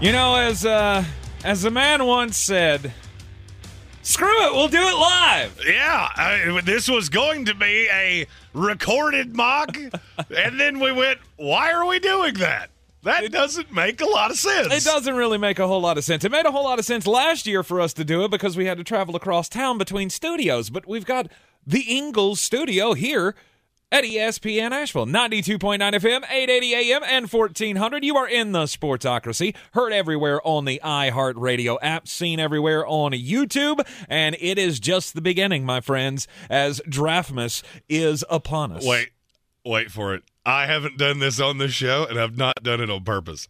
You know, as uh, as a man once said, "Screw it, we'll do it live." Yeah, I, this was going to be a recorded mock, and then we went, "Why are we doing that?" That doesn't make a lot of sense. It doesn't really make a whole lot of sense. It made a whole lot of sense last year for us to do it because we had to travel across town between studios, but we've got the Ingles studio here at ESPN Asheville, 92.9 FM, 880 AM, and 1400. You are in the Sportsocracy, heard everywhere on the iHeartRadio app, seen everywhere on YouTube, and it is just the beginning, my friends, as Draftmas is upon us. Wait, wait for it. I haven't done this on this show, and I've not done it on purpose.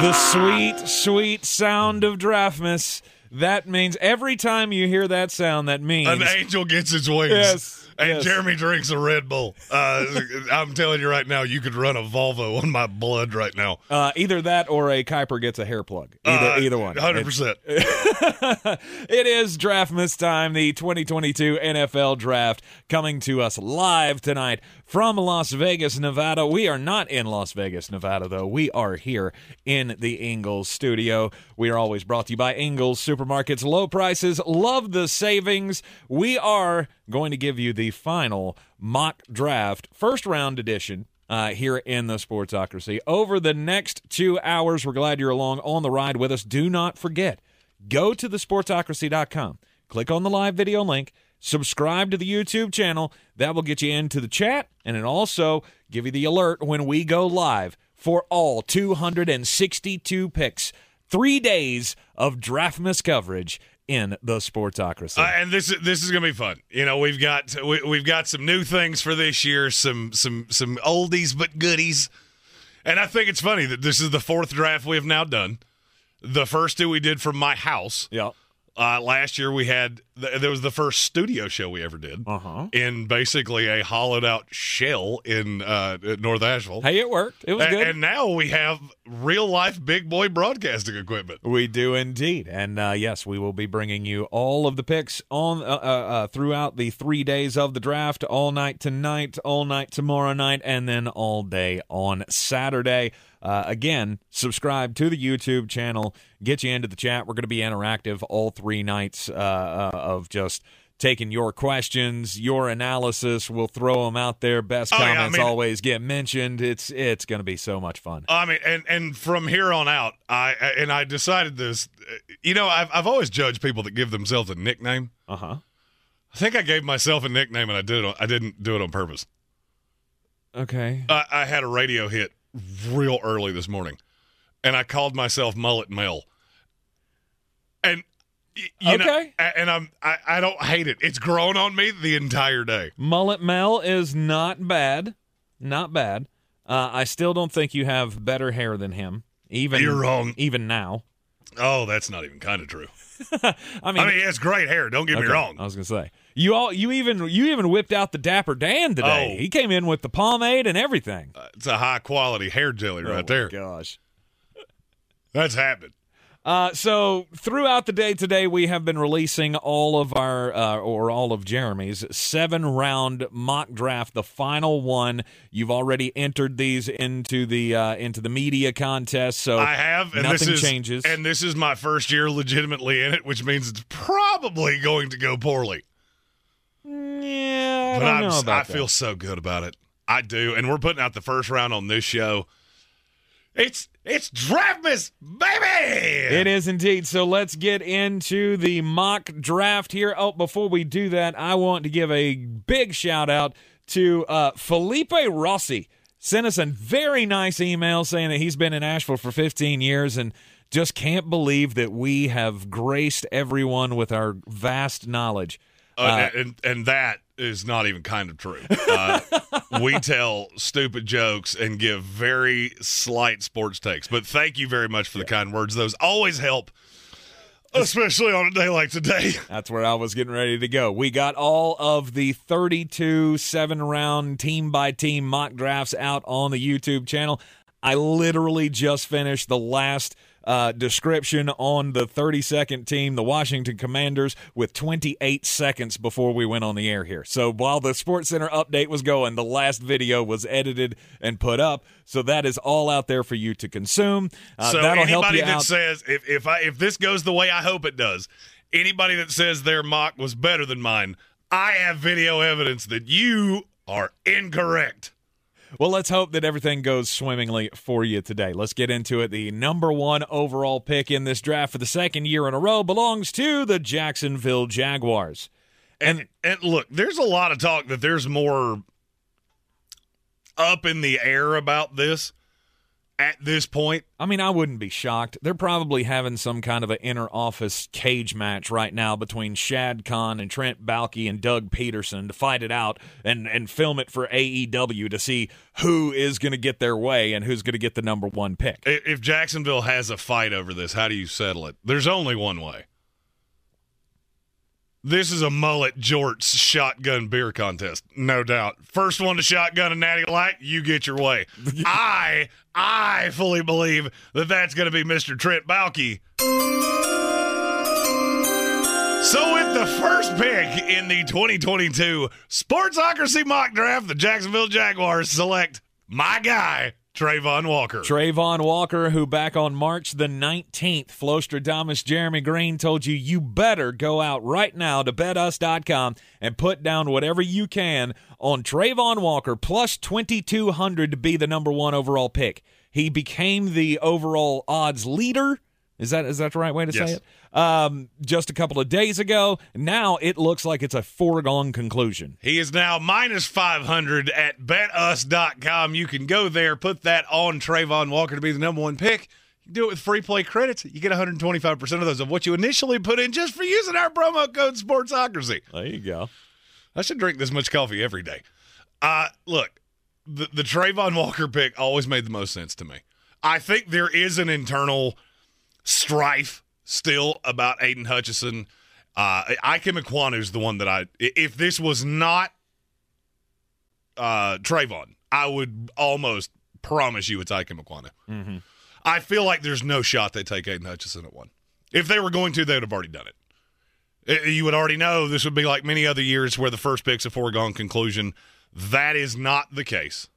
the sweet, sweet sound of Draftmas. That means every time you hear that sound, that means An angel gets its wings. Yes, And yes. Jeremy drinks a Red Bull. Uh, I'm telling you right now, you could run a Volvo on my blood right now. uh, either that or a Kiper gets a hair plug. Either, Uh, either one. 100%. it is Draftmas time, the 2022 NFL Draft, coming to us live tonight from Las Vegas, Nevada. We are not in Las Vegas, Nevada, though. We are here in the Ingles studio. We are always brought to you by Ingles Supermarkets. Low prices, love the savings. We are going to give you the final mock draft, first round edition uh, here in the Sportsocracy. Over the next two hours, we're glad you're along on the ride with us. Do not forget, go to thesportsocracy.com, click on the live video link, subscribe to the YouTube channel. That will get you into the chat, and it also give you the alert when we go live for all 262 picks. Three days of Draftmas coverage in the Sportsocracy. Uh, and this is this is gonna be fun. You know, we've got we, we've got some new things for this year, some some some oldies but goodies. And I think it's funny that this is the fourth draft we have now done. The first two we did from my house. yeah. Uh, last year we had th- there was the first studio show we ever did Uh-huh. in basically a hollowed out shell in uh, North Asheville. Hey, it worked. It was A- good. And now we have real life big boy broadcasting equipment. We do indeed, and uh, yes, we will be bringing you all of the picks on uh, uh, uh, throughout the three days of the draft, all night tonight, all night tomorrow night, and then all day on Saturday. Uh, again, subscribe to the YouTube channel. Get you into the chat. We're going to be interactive all three nights uh, uh, of just taking your questions, your analysis. We'll throw them out there. Best Oh, yeah, I comments mean- always get mentioned. It's it's going to be so much fun. I mean, and and from here on out, I and I decided this. You know, I've I've always judged people that give themselves a nickname. Uh huh. I think I gave myself a nickname, and I did it. On, I didn't do it on purpose. Okay. I, I had a radio hit real early this morning, and I called myself Mullet Mel. And you Okay. a- and I'm I, I don't hate it. It's grown on me the entire day. Mullet Mel is not bad, not bad. Uh, I still don't think you have better hair than him. Even You're wrong. Even now, Oh, that's not even kind of true. I mean, I mean, it's great hair. Don't get okay, me wrong. I was gonna say you all you even you even whipped out the Dapper Dan today. Oh. He came in with the pomade and everything. It's a high quality hair jelly Oh, right there. Gosh. That's happened. Uh, so throughout the day today, we have been releasing all of our, uh, or all of Jeremy's seven round mock draft, the final one. You've already entered these into the uh, into the media contest, so I have, and nothing this is, changes. And this is my first year legitimately in it, which means it's probably going to go poorly. yeah, I but don't I'm, know about I that. feel so good about it. I do, and we're putting out the first round on this show. It's it's Draftmas, baby. It is indeed. So let's get into the mock draft here. Oh, before we do that, I want to give a big shout out to uh, Felipe Rossi. Sent us a very nice email saying that he's been in Asheville for 15 years and just can't believe that we have graced everyone with our vast knowledge. Uh, and and that is not even kind of true. Uh, we tell stupid jokes and give very slight sports takes. But thank you very much for the kind words. Those always help, especially on a day like today. That's where I was getting ready to go. We got all of the 32 seven round team by team mock drafts out on the YouTube channel. I literally just finished the last uh, description on the 32nd team, the Washington Commanders, with 28 seconds before we went on the air here. So while the Sports Center update was going, the last video was edited and put up. So that is all out there for you to consume. Uh, so that'll help anybody you that out. says if if I if this goes the way I hope it does, anybody that says their mock was better than mine, I have video evidence that you are incorrect. Well, let's hope that everything goes swimmingly for you today. Let's get into it. The number one overall pick in this draft for the second year in a row belongs to the Jacksonville Jaguars. And and look, there's a lot of talk that there's more up in the air about this at this point. I mean, I wouldn't be shocked. They're probably having some kind of an inner office cage match right now between Shad Khan and Trent Baalke and Doug Pederson to fight it out and, and film it for AEW to see who is going to get their way and who's going to get the number one pick. If Jacksonville has a fight over this, how do you settle it? There's only one way. This is a mullet jorts shotgun beer contest, no doubt. First one to shotgun a natty light, you get your way. I, I fully believe that that's going to be Mr. Trent Baalke. So, with the first pick in the 2022 Sportsocracy mock draft, the Jacksonville Jaguars select my guy, Travon Walker. Travon Walker, who back on March the 19th, Flostradamus Jeremy Greene told you you better go out right now to betus.com and put down whatever you can on Travon Walker plus 2,200 to be the number one overall pick. He became the overall odds leader. Is that is that the right way to Yes. say it? Um, just a couple of days ago. Now it looks like it's a foregone conclusion. He is now minus 500 at betus.com. You can go there, put that on Travon Walker to be the number one pick. You can do it with free play credits. You get 125% of those of what you initially put in just for using our promo code Sportsocracy. There you go. I should drink this much coffee every day. Uh, look, the, the Travon Walker pick always made the most sense to me. I think there is an internal strife still about Aidan Hutchinson. Uh, Ikem Ekwonu is the one that I. If this was not uh, Travon, I would almost promise you it's Ikem Ekwonu. I feel like there's no shot they take Aidan Hutchinson at one. If they were going to, they would have already done it. Uh, You would already know this would be like many other years where the first pick's a foregone conclusion. That is not the case.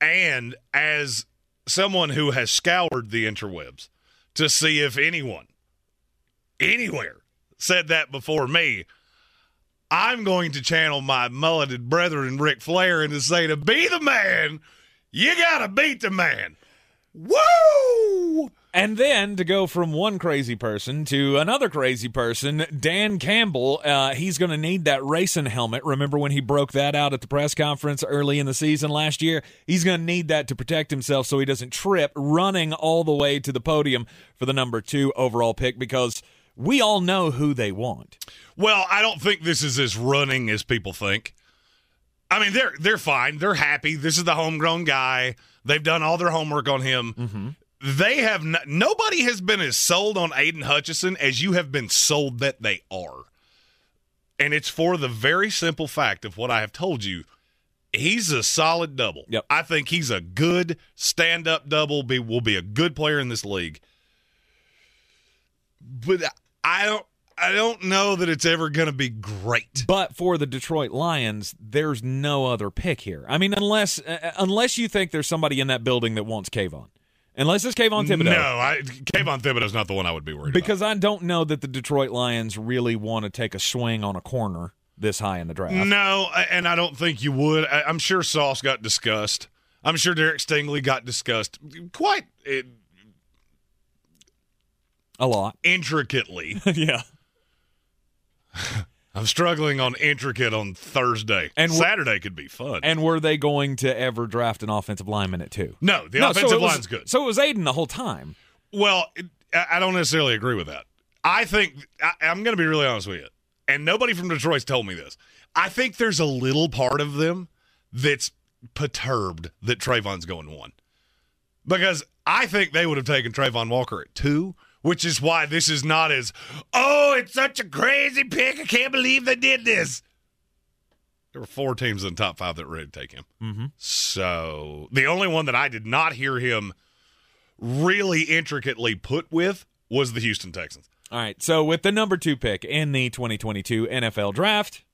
And as someone who has scoured the interwebs to see if anyone, anywhere, said that before me, I'm going to channel my mulleted brethren, Ric Flair, and to say to be the man, you got to beat the man. Woo! And then to go from one crazy person to another crazy person, Dan Campbell, uh, he's going to need that racing helmet. Remember when he broke that out at the press conference early in the season last year? He's going to need that to protect himself so he doesn't trip running all the way to the podium for the number two overall pick because we all know who they want. Well, I don't think this is as running as people think. I mean, they're they're fine. They're happy. This is the homegrown guy. They've done all their homework on him. They have n- nobody has been as sold on Aidan Hutchinson as you have been sold that they are, and it's for the very simple fact of what I have told you. He's a solid double. Yep. I think he's a good stand-up double. Be will be a good player in this league. But I don't. I don't know that it's ever going to be great. But for the Detroit Lions, there's no other pick here. I mean, unless uh, unless you think there's somebody in that building that wants Kayvon. Unless it's Kayvon Thibodeaux. No, I, Kayvon Thibodeaux's not the one I would be worried about. Because I don't know that the Detroit Lions really want to take a swing on a corner this high in the draft. No, and I don't think you would. I, I'm sure Sauce got discussed. I'm sure Derek Stingley got discussed quite eh, A lot. intricately. yeah. I'm struggling on intricate on Thursday. And Saturday could be fun. And were they going to ever draft an offensive lineman at two? no, the No, so offensive was- line's good. So it was Aidan the whole time. Well, it, I I don't necessarily agree with that. I think I, I'm going to be really honest with you. and nobody from Detroit's told me this. I think there's a little part of them that's perturbed that Travon's going one. Because I think they would have taken Travon Walker at two, which is why this is not as, oh, it's such a crazy pick. I can't believe they did this. There were four teams in the top five that were ready to take him. Mm-hmm. So the only one that I did not hear him really intricately put with was the Houston Texans. All right. So with the number two pick in the 2022 NFL Draft,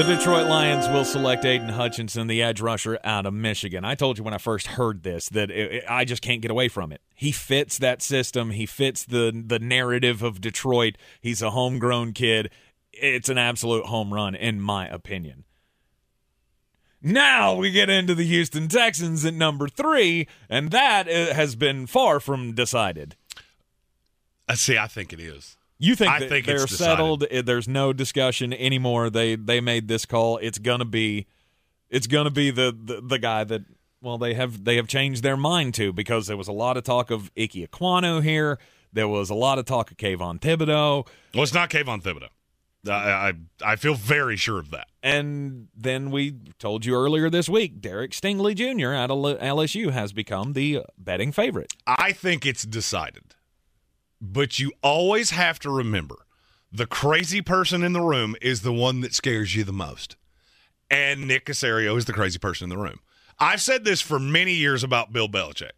the Detroit Lions will select Aidan Hutchinson, the edge rusher out of Michigan. I told you when I first heard this that it, it, I just can't get away from it. He fits that system. He fits the the narrative of Detroit. He's a homegrown kid. It's an absolute home run, in my opinion. Now we get into the Houston Texans at number three, and that uh, has been far from decided. I see. I think it is. You think, I think they're it's settled? Uh, There's no discussion anymore. They they made this call. It's gonna be, it's gonna be the the, the guy that well they have they have changed their mind to because there was a lot of talk of Ike Ekwonu here. There was a lot of talk of Kayvon Thibodeaux. Well, it's not Kayvon Thibodeaux. I, I I feel very sure of that. And then we told you earlier this week, Derek Stingley Jr. out of LSU has become the betting favorite. I think it's decided. But you always have to remember the crazy person in the room is the one that scares you the most. And Nick Caserio is the crazy person in the room. I've said this for many years about Bill Belichick.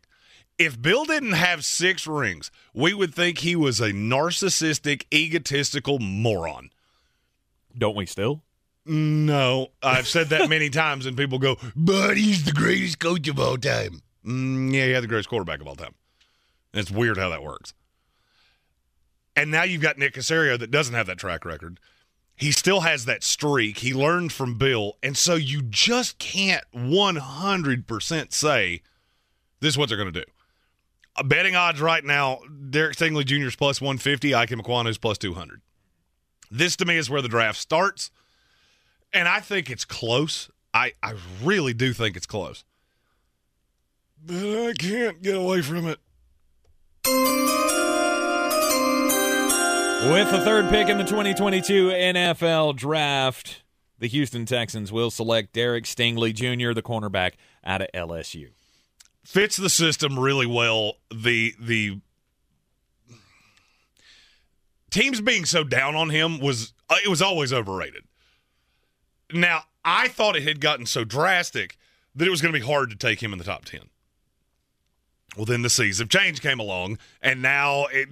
If Bill didn't have six rings, we would think he was a narcissistic, egotistical moron. Don't we still? No, I've said that many times, and people go, "But he's the greatest coach of all time." Mm, yeah, he had the greatest quarterback of all time. It's weird how that works. And now you've got Nick Caserio that doesn't have that track record. He still has that streak. He learned from Bill, and so you just can't one hundred percent say this is what they're going to do. Uh, betting odds right now: Derek Stingley Jr. is plus one fifty. Ike McQuan is plus two hundred. This to me is where the draft starts. And I think it's close. I, I really do think it's close. But I can't get away from it. With the third pick in the 2022 NFL Draft, the Houston Texans will select Derek Stingley Jr., the cornerback out of LSU. Fits the system really well. The the teams being so down on him was uh, it was always overrated. Now, I thought it had gotten so drastic that it was going to be hard to take him in the top 10. Well, then the seas of change came along, and now it,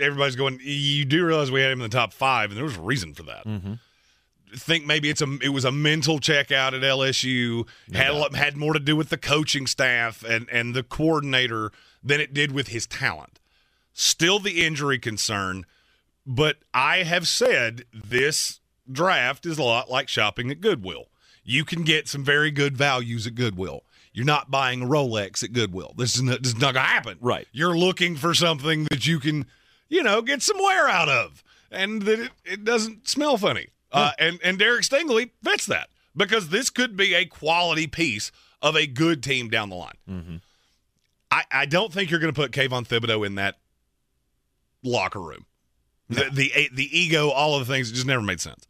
everybody's going, you do realize we had him in the top five, and there was a reason for that. Mm-hmm. Think maybe it's a it was a mental checkout at LSU had had more to do with the coaching staff and and the coordinator than it did with his talent. Still the injury concern, but I have said this draft is a lot like shopping at Goodwill. You can get some very good values at Goodwill. You're not buying a Rolex at Goodwill. This is not, this is not going to happen. Right. You're looking for something that you can, you know, get some wear out of and that it, it doesn't smell funny. Uh, and, and Derek Stingley fits that because this could be a quality piece of a good team down the line. Mm-hmm. I, I don't think you're going to put Kayvon Thibodeaux in that locker room. The, the the ego, all of the things, it just never made sense.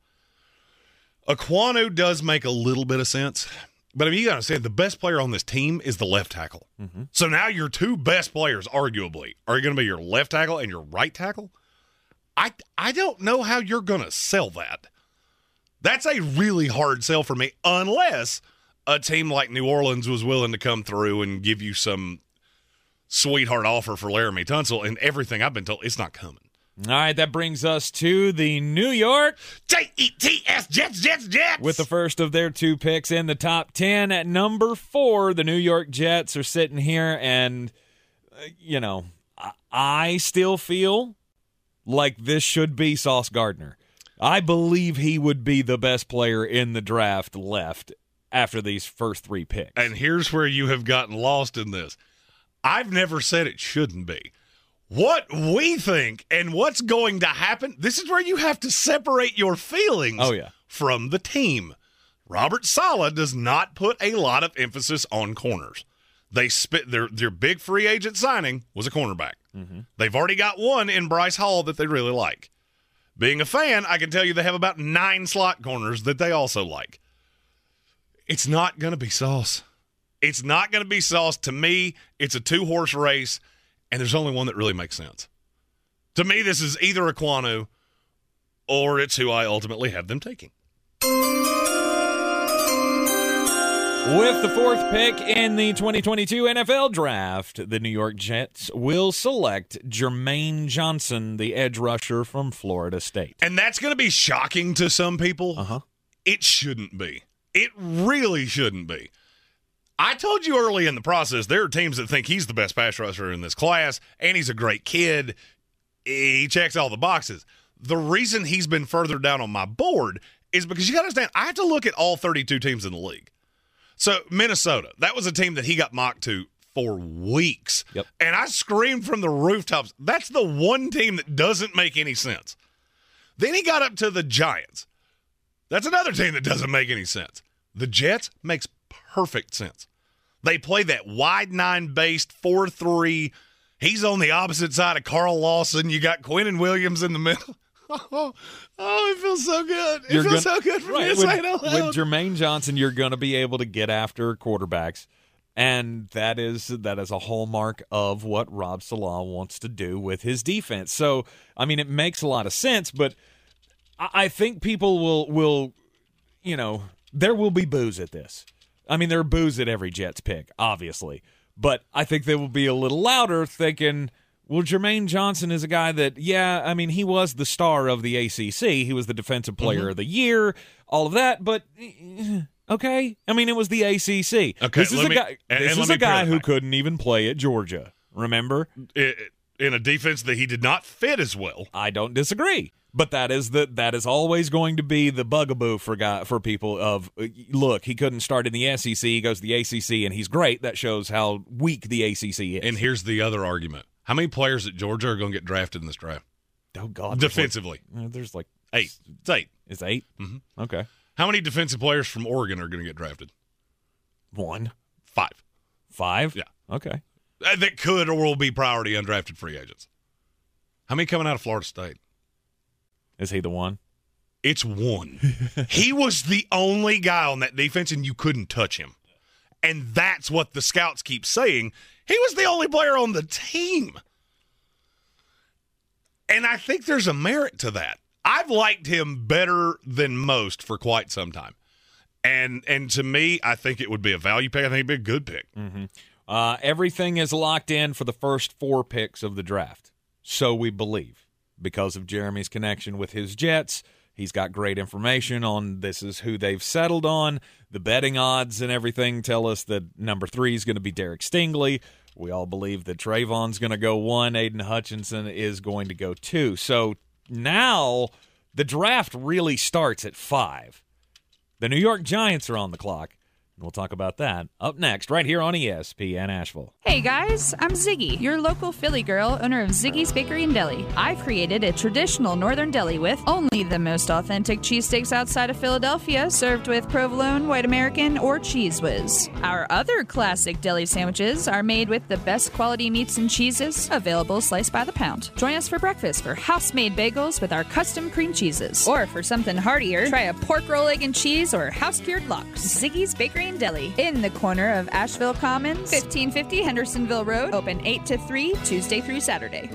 Ekwonu does make a little bit of sense, but I mean, you got to say the best player on this team is the left tackle. Mm-hmm. So now your two best players, arguably, are going to be your left tackle and your right tackle. I I don't know how you're going to sell that. That's a really hard sell for me, unless a team like New Orleans was willing to come through and give you some sweetheart offer for Laremy Tunsil, and everything I've been told, it's not coming. All right, that brings us to the New York J E T S Jets, Jets, Jets. with the first of their two picks in the top 10 at number four. The New York Jets are sitting here, and, uh, you know, I, I still feel like this should be Sauce Gardner. I believe he would be the best player in the draft left after these first three picks. and here's where you have gotten lost in this. I've never said it shouldn't be. What we think and what's going to happen, this is where you have to separate your feelings Oh, yeah. from the team. Robert Saleh does not put a lot of emphasis on corners. They spit their their big free agent signing was a cornerback. Mm-hmm. They've already got one in Bryce Hall that they really like. Being a fan, I can tell you they have about nine slot corners that they also like. It's not going to be Sauce. It's not going to be Sauce. To me, it's a two horse race, and there's only one that really makes sense. To me, this is either Ekwonu or it's who I ultimately have them taking. With the fourth pick in the 2022 NFL Draft, the New York Jets will select Jermaine Johnson, the edge rusher from Florida State. And that's going to be shocking to some people. Uh huh. It shouldn't be. It really shouldn't be. I told you early in the process, there are teams that think he's the best pass rusher in this class, and he's a great kid. He checks all the boxes. The reason he's been further down on my board is because you got to understand, I have to look at all 32 teams in the league. So, Minnesota, that was a team that he got mocked to for weeks. Yep. And I screamed from the rooftops, that's the one team that doesn't make any sense. Then he got up to the Giants. That's another team that doesn't make any sense. The Jets makes perfect sense. They play that wide nine based 4 3. He's on the opposite side of Carl Lawson. You got Quinnen Williams in the middle. Oh, oh it feels so good. It You're feels gonna- so good for me to with, say it out with. Jermaine Johnson, you're going to be able to get after quarterbacks, and that is that is a hallmark of what Rob Saleh wants to do with his defense. So, I mean, it makes a lot of sense, but I, I think people will will, you know, there will be boos at this. I mean, there are boos at every Jets pick, obviously, but I think they will be a little louder, thinking. Well, Jermaine Johnson is a guy that, yeah, I mean, he was the star of the ACC. He was the Defensive Player Mm-hmm. of the Year, all of that. But eh, okay, I mean, it was the ACC. Okay, this is a me- guy. and- this and is a guy who couldn't even play at Georgia. Remember? I- in a defense that he did not fit as well. I don't disagree. But that is the that is always going to be the bugaboo for guy for people of look he couldn't start in the SEC he goes to the ACC and he's great that shows how weak the ACC is And here's the other argument. How many players at Georgia are going to get drafted in this draft? oh god there's like- Defensively. there's like Eight. It's eight. it's 8 Mhm. okay How many defensive players from Oregon are going to get drafted? one Five. five Yeah. okay Uh, That could or will be priority undrafted free agents. How many coming out of Florida State? Is he the one It's one. he was the only guy on that defense, and you couldn't touch him. And that's what the scouts keep saying. He was the only player on the team. And I think there's a merit to that. I've liked him better than most for quite some time. And and to me, I think it would be a value pick. I think it'd be a good pick. Uh, everything is locked in for the first four picks of the draft. So we believe. Because of Jeremy's connection with his Jets, he's got great information on this is who they've settled on. The betting odds and everything tell us that number three is going to be Derek Stingley. We all believe that Travon's going to go one. Aidan Hutchinson is going to go two. So now the draft really starts at five. The New York Giants are on the clock. We'll talk about that up next, right here on ESPN Asheville. Hey guys, I'm Ziggy, your local Philly girl, owner of Ziggy's Bakery and Deli. I've created a traditional northern deli with only the most authentic cheesesteaks outside of Philadelphia, served with provolone, white American, or cheese whiz. Our other classic deli sandwiches are made with the best quality meats and cheeses, available sliced by the pound. Join us for breakfast for house-made bagels with our custom cream cheeses. Or for something heartier, try a pork roll, egg, and cheese or house-cured lox. Ziggy's Bakery and Deli, in the corner of Asheville Commons, 1550 Hendersonville Road, open 8 to 3, Tuesday through Saturday.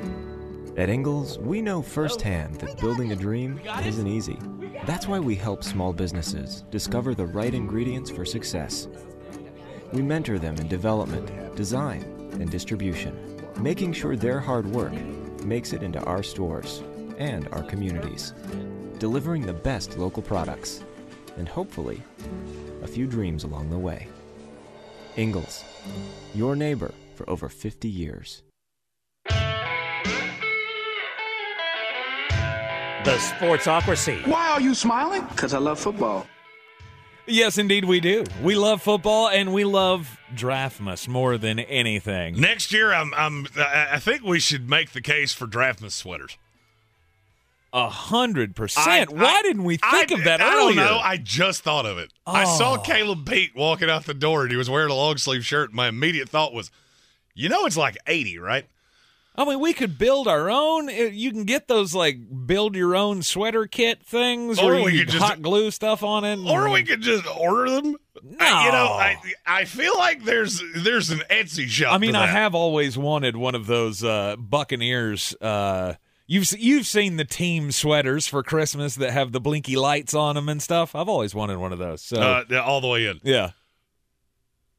At Ingles, we know firsthand that building a dream isn't easy. That's why we help small businesses discover the right ingredients for success. We mentor them in development, design, and distribution, making sure their hard work makes it into our stores and our communities, delivering the best local products, and hopefully, a few dreams along the way. Ingles, your neighbor for over 50 years. The Sportsocracy. Why are you smiling? Because I love football. Yes, indeed, we do. We love football and we love Draftmas more than anything. Next year, I'm, I'm, I I think we should make the case for Draftmas sweaters. A hundred percent. Why I- didn't we think I- of that I earlier? don't know. I just thought of it. I saw Oh. Caleb Pete walking out the door and he was wearing a long sleeve shirt. My immediate thought was, you know, it's like 80, right? I mean, we could build our own. Uh, You can get those like build your own sweater kit things, Or we could just- hot glue stuff on it. Or we could just order them. I- you know, I I feel like there's there's an Etsy shop. I mean, I have always wanted one of those uh, Buccaneers. Uh, you've you've seen the team sweaters for Christmas that have the blinky lights on them and stuff. I've always wanted one of those. So uh, yeah, all the way in. yeah,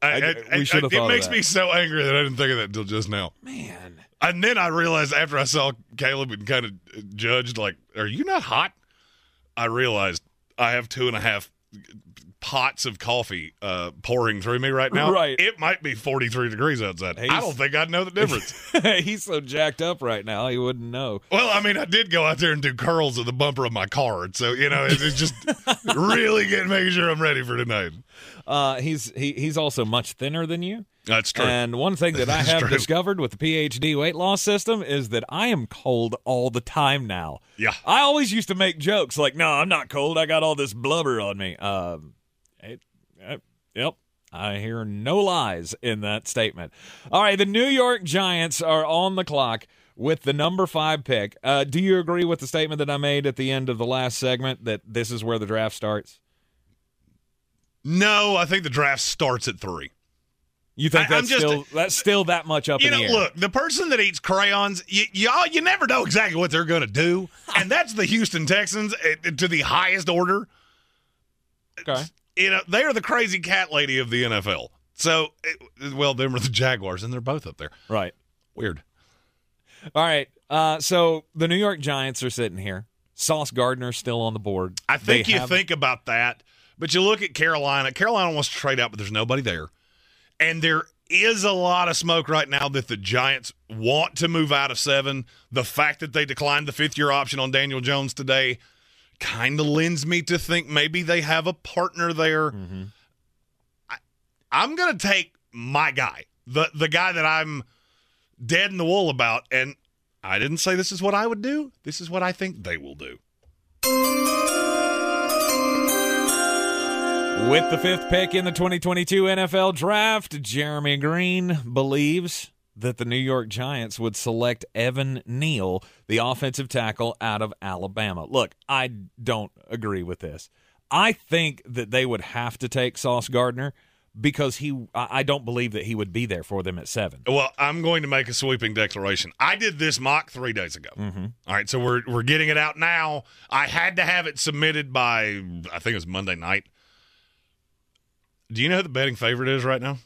I, I- I- we should have It makes me so angry that I didn't think of that until just now. man. And then I realized after I saw Caleb and kind of judged, like, "Are you not hot?" I realized I have two and a half pots of coffee uh, pouring through me right now. Right. It might be 43 degrees outside. I don't think I'd know the difference. He's so jacked up right now, he wouldn't know. well, I mean, I did go out there and do curls of the bumper of my car. So, you know, it's, it's just really getting making sure I'm ready for tonight. Uh, he's he, he's also much thinner than you. That's true. And one thing that I have true. discovered with the PhD weight loss system is that I am cold all the time now. Yeah. I always used to make jokes like, "No, I'm not cold. I got all this blubber on me." Um, uh, yep. I hear no lies in that statement. All right, the New York Giants are on the clock with the number five pick. Uh, do you agree with the statement that I made at the end of the last segment that this is where the draft starts? no, I think the draft starts at three. You think I- that's just- still that's still that much up You in know, the air? look, the person that eats crayons, you, y'all, you never know exactly what they're going to do, and that's the Houston Texans uh, to the highest order. okay. You know, they are the crazy cat lady of the NFL. So, it, well, them are the Jaguars, and they're both up there. Right. Weird. All right. Uh, so the New York Giants are sitting here. Sauce Gardner's still on the board. I think They you have- think about that, but you look at Carolina. Carolina wants to trade out, but there's nobody there. And there is a lot of smoke right now that the Giants want to move out of seven. The fact that they declined the fifth year option on Daniel Jones today kind of lends me to think maybe they have a partner there. Mm-hmm. I, I'm going to take my guy, the the guy that I'm dead in the wool about, and I didn't say this is what I would do. This is what I think they will do. With the fifth pick in the 2022 NFL Draft, Jeremy Greene believes that the New York Giants would select Evan Neal, the offensive tackle out of Alabama. Look, I don't agree with this. I think that they would have to take Sauce Gardner because he. I don't believe that he would be there for them at seven. Well, I'm going to make a sweeping declaration. I did this mock three days ago. Mm-hmm. All right, so we're we're getting it out now. I had to have it submitted by I think it was Monday night. Do you know who the betting favorite is right now?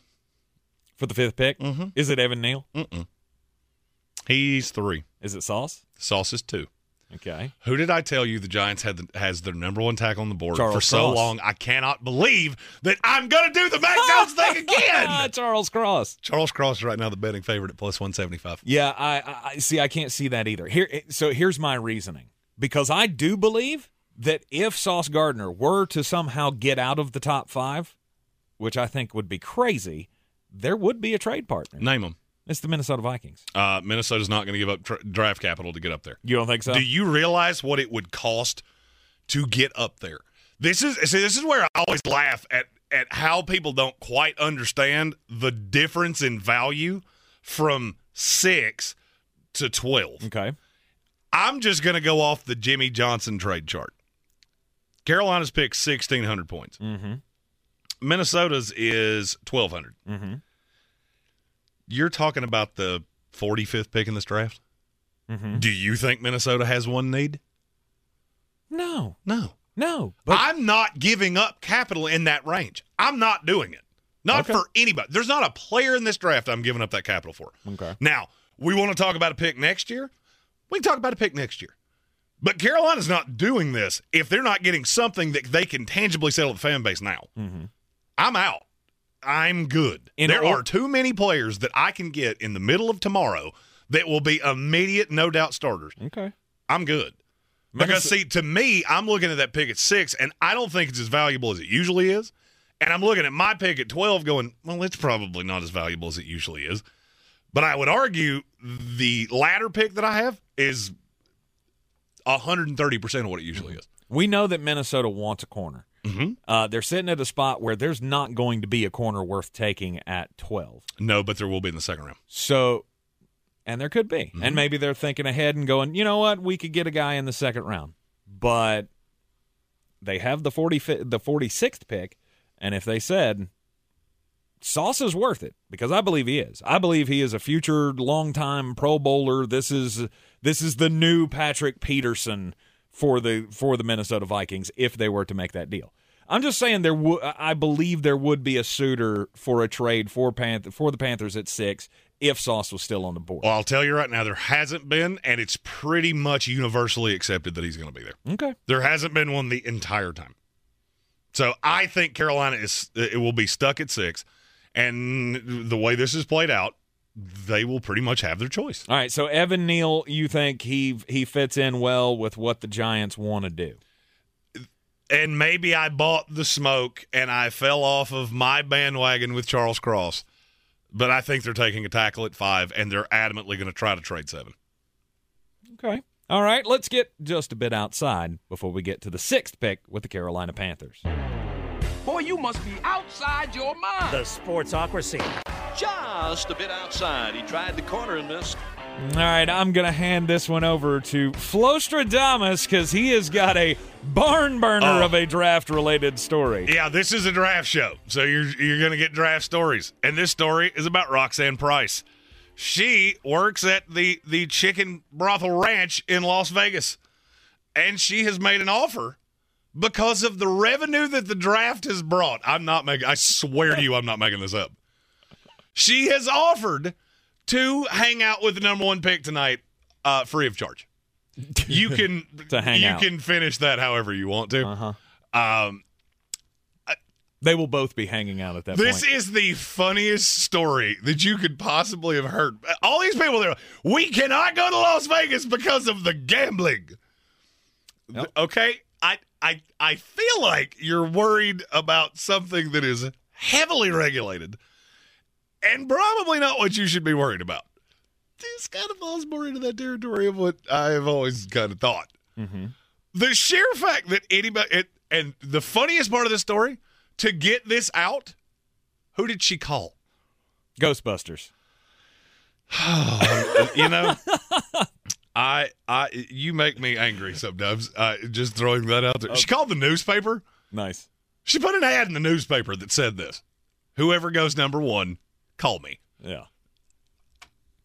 For the fifth pick, Mm-hmm. is it Evan Neal? He's three. Is it Sauce? Sauce is two. Okay. Who did I tell you the Giants had the, has their number one tackle on the board Charles for so Cross. long? I cannot believe that I'm going to do the Jones thing again. Charles Cross. Charles Cross is right now the betting favorite at plus one seventy five. Yeah, I, I I- see. I can't see that either. Here, so here's my reasoning because I do believe that if Sauce Gardner were to somehow get out of the top five, which I think would be crazy, there would be a trade partner. Name them. It's the Minnesota Vikings. Uh, Minnesota's not going to give up tra- draft capital to get up there. You don't think so? Do you realize what it would cost to get up there? This is see, this is where I always laugh at at how people don't quite understand the difference in value from six to twelve. okay. I'm just going to go off the Jimmy Johnson trade chart. Carolina's picked sixteen hundred points. Mm-hmm. Minnesota's is twelve hundred. Mm-hmm. You're talking about the forty fifth pick in this draft. Mm-hmm. Do you think Minnesota has one need? No, No. no. But I'm not giving up capital in that range. I'm not doing it. Not Okay. for anybody. There's not a player in this draft I'm giving up that capital for. okay. Now, we want to talk about a pick next year. We can talk about a pick next year. But Carolina's not doing this if they're not getting something that they can tangibly sell to the fan base now. Mhm. I'm out. I'm good. In there or- are too many players that I can get in the middle of tomorrow that will be immediate, no doubt starters. Okay. I'm good. Because see, to me, I'm looking at that pick at six, and I don't think it's as valuable as it usually is. And I'm looking at my pick at twelve, going, well, it's probably not as valuable as it usually is. But I would argue the latter pick that I have is 130 percent of what it usually mm-hmm. is. We know that Minnesota wants a corner. Mm-hmm. Uh, they're sitting at a spot where there's not going to be a corner worth taking at 12. No, but there will be in the second round. So And there could be. And maybe they're thinking ahead and going, you know what, we could get a guy in the second round. But they have the 40 the 46th pick, and if they said Sauce is worth it because I believe he is. I believe he is a future long-time Pro Bowler. This is this is the new Patrick Peterson for the for the Minnesota Vikings if they were to make that deal. I'm just saying there would I believe there would be a suitor for a trade for Panth- for the Panthers at 6 if Sauce was still on the board. Well, I'll tell you right now, there hasn't been, and it's pretty much universally accepted that he's going to be there. Okay. There hasn't been one the entire time. So I think Carolina is it will be stuck at six, and the way this is played out, they will pretty much have their choice. All right, so Evan Neal, you think he he fits in well with what the Giants want to do? And maybe I bought the smoke and I fell off of my bandwagon with Charles Cross, but I think they're taking a tackle at five, and they're adamantly going to try to trade seven. Okay. All right, let's get just a bit outside before we get to the sixth pick with the Carolina Panthers. Boy, you must be outside your mind. The Sportsocracy. Just a bit outside. He tried the corner and missed. All right, I'm going to hand this one over to Flostradamus because he has got a barn burner Oh. of a draft related story. Yeah, this is a draft show, so you're you're going to get draft stories, and this story is about Roxanne Price. She works at the the Chicken Brothel Ranch in Las Vegas, and she has made an offer because of the revenue that the draft has brought. I'm not making. I swear to you, I'm not making this up. She has offered to hang out with the number one pick tonight, uh, free of charge. You can To hang you out. can finish that however you want to. Uh-huh. Um, They will both be hanging out at that this point. is the funniest story that you could possibly have heard. All these people there, we cannot go to Las Vegas because of the gambling. Yep. Okay, I I I feel like you're worried about something that is heavily regulated, and probably not what you should be worried about. This kind of falls more into that territory of what I've always kind of thought. Mm-hmm. The sheer fact that anybody, it, and the funniest part of the story, to get this out, who did she call? Ghostbusters. you know, I, I, you make me angry sometimes. Uh, just throwing that out there. She called the newspaper. Nice. She put an ad in the newspaper that said this: "Whoever goes number one, call me." Yeah.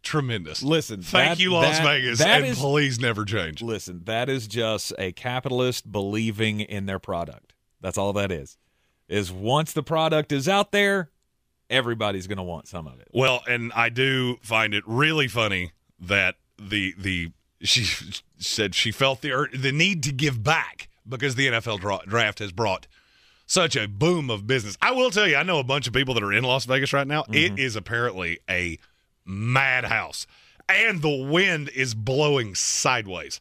Tremendous. Listen, thank that- you, Las that- Vegas, that and is- please never change. Listen, that is just a capitalist believing in their product. That's all that is. Is once the product is out there, everybody's going to want some of it. Well, and I do find it really funny that the the she said she felt the ur- the need to give back because the NFL dra- draft has brought such a boom of business. I will tell you, I know a bunch of people that are in Las Vegas right now. It is apparently a madhouse, and the wind is blowing sideways.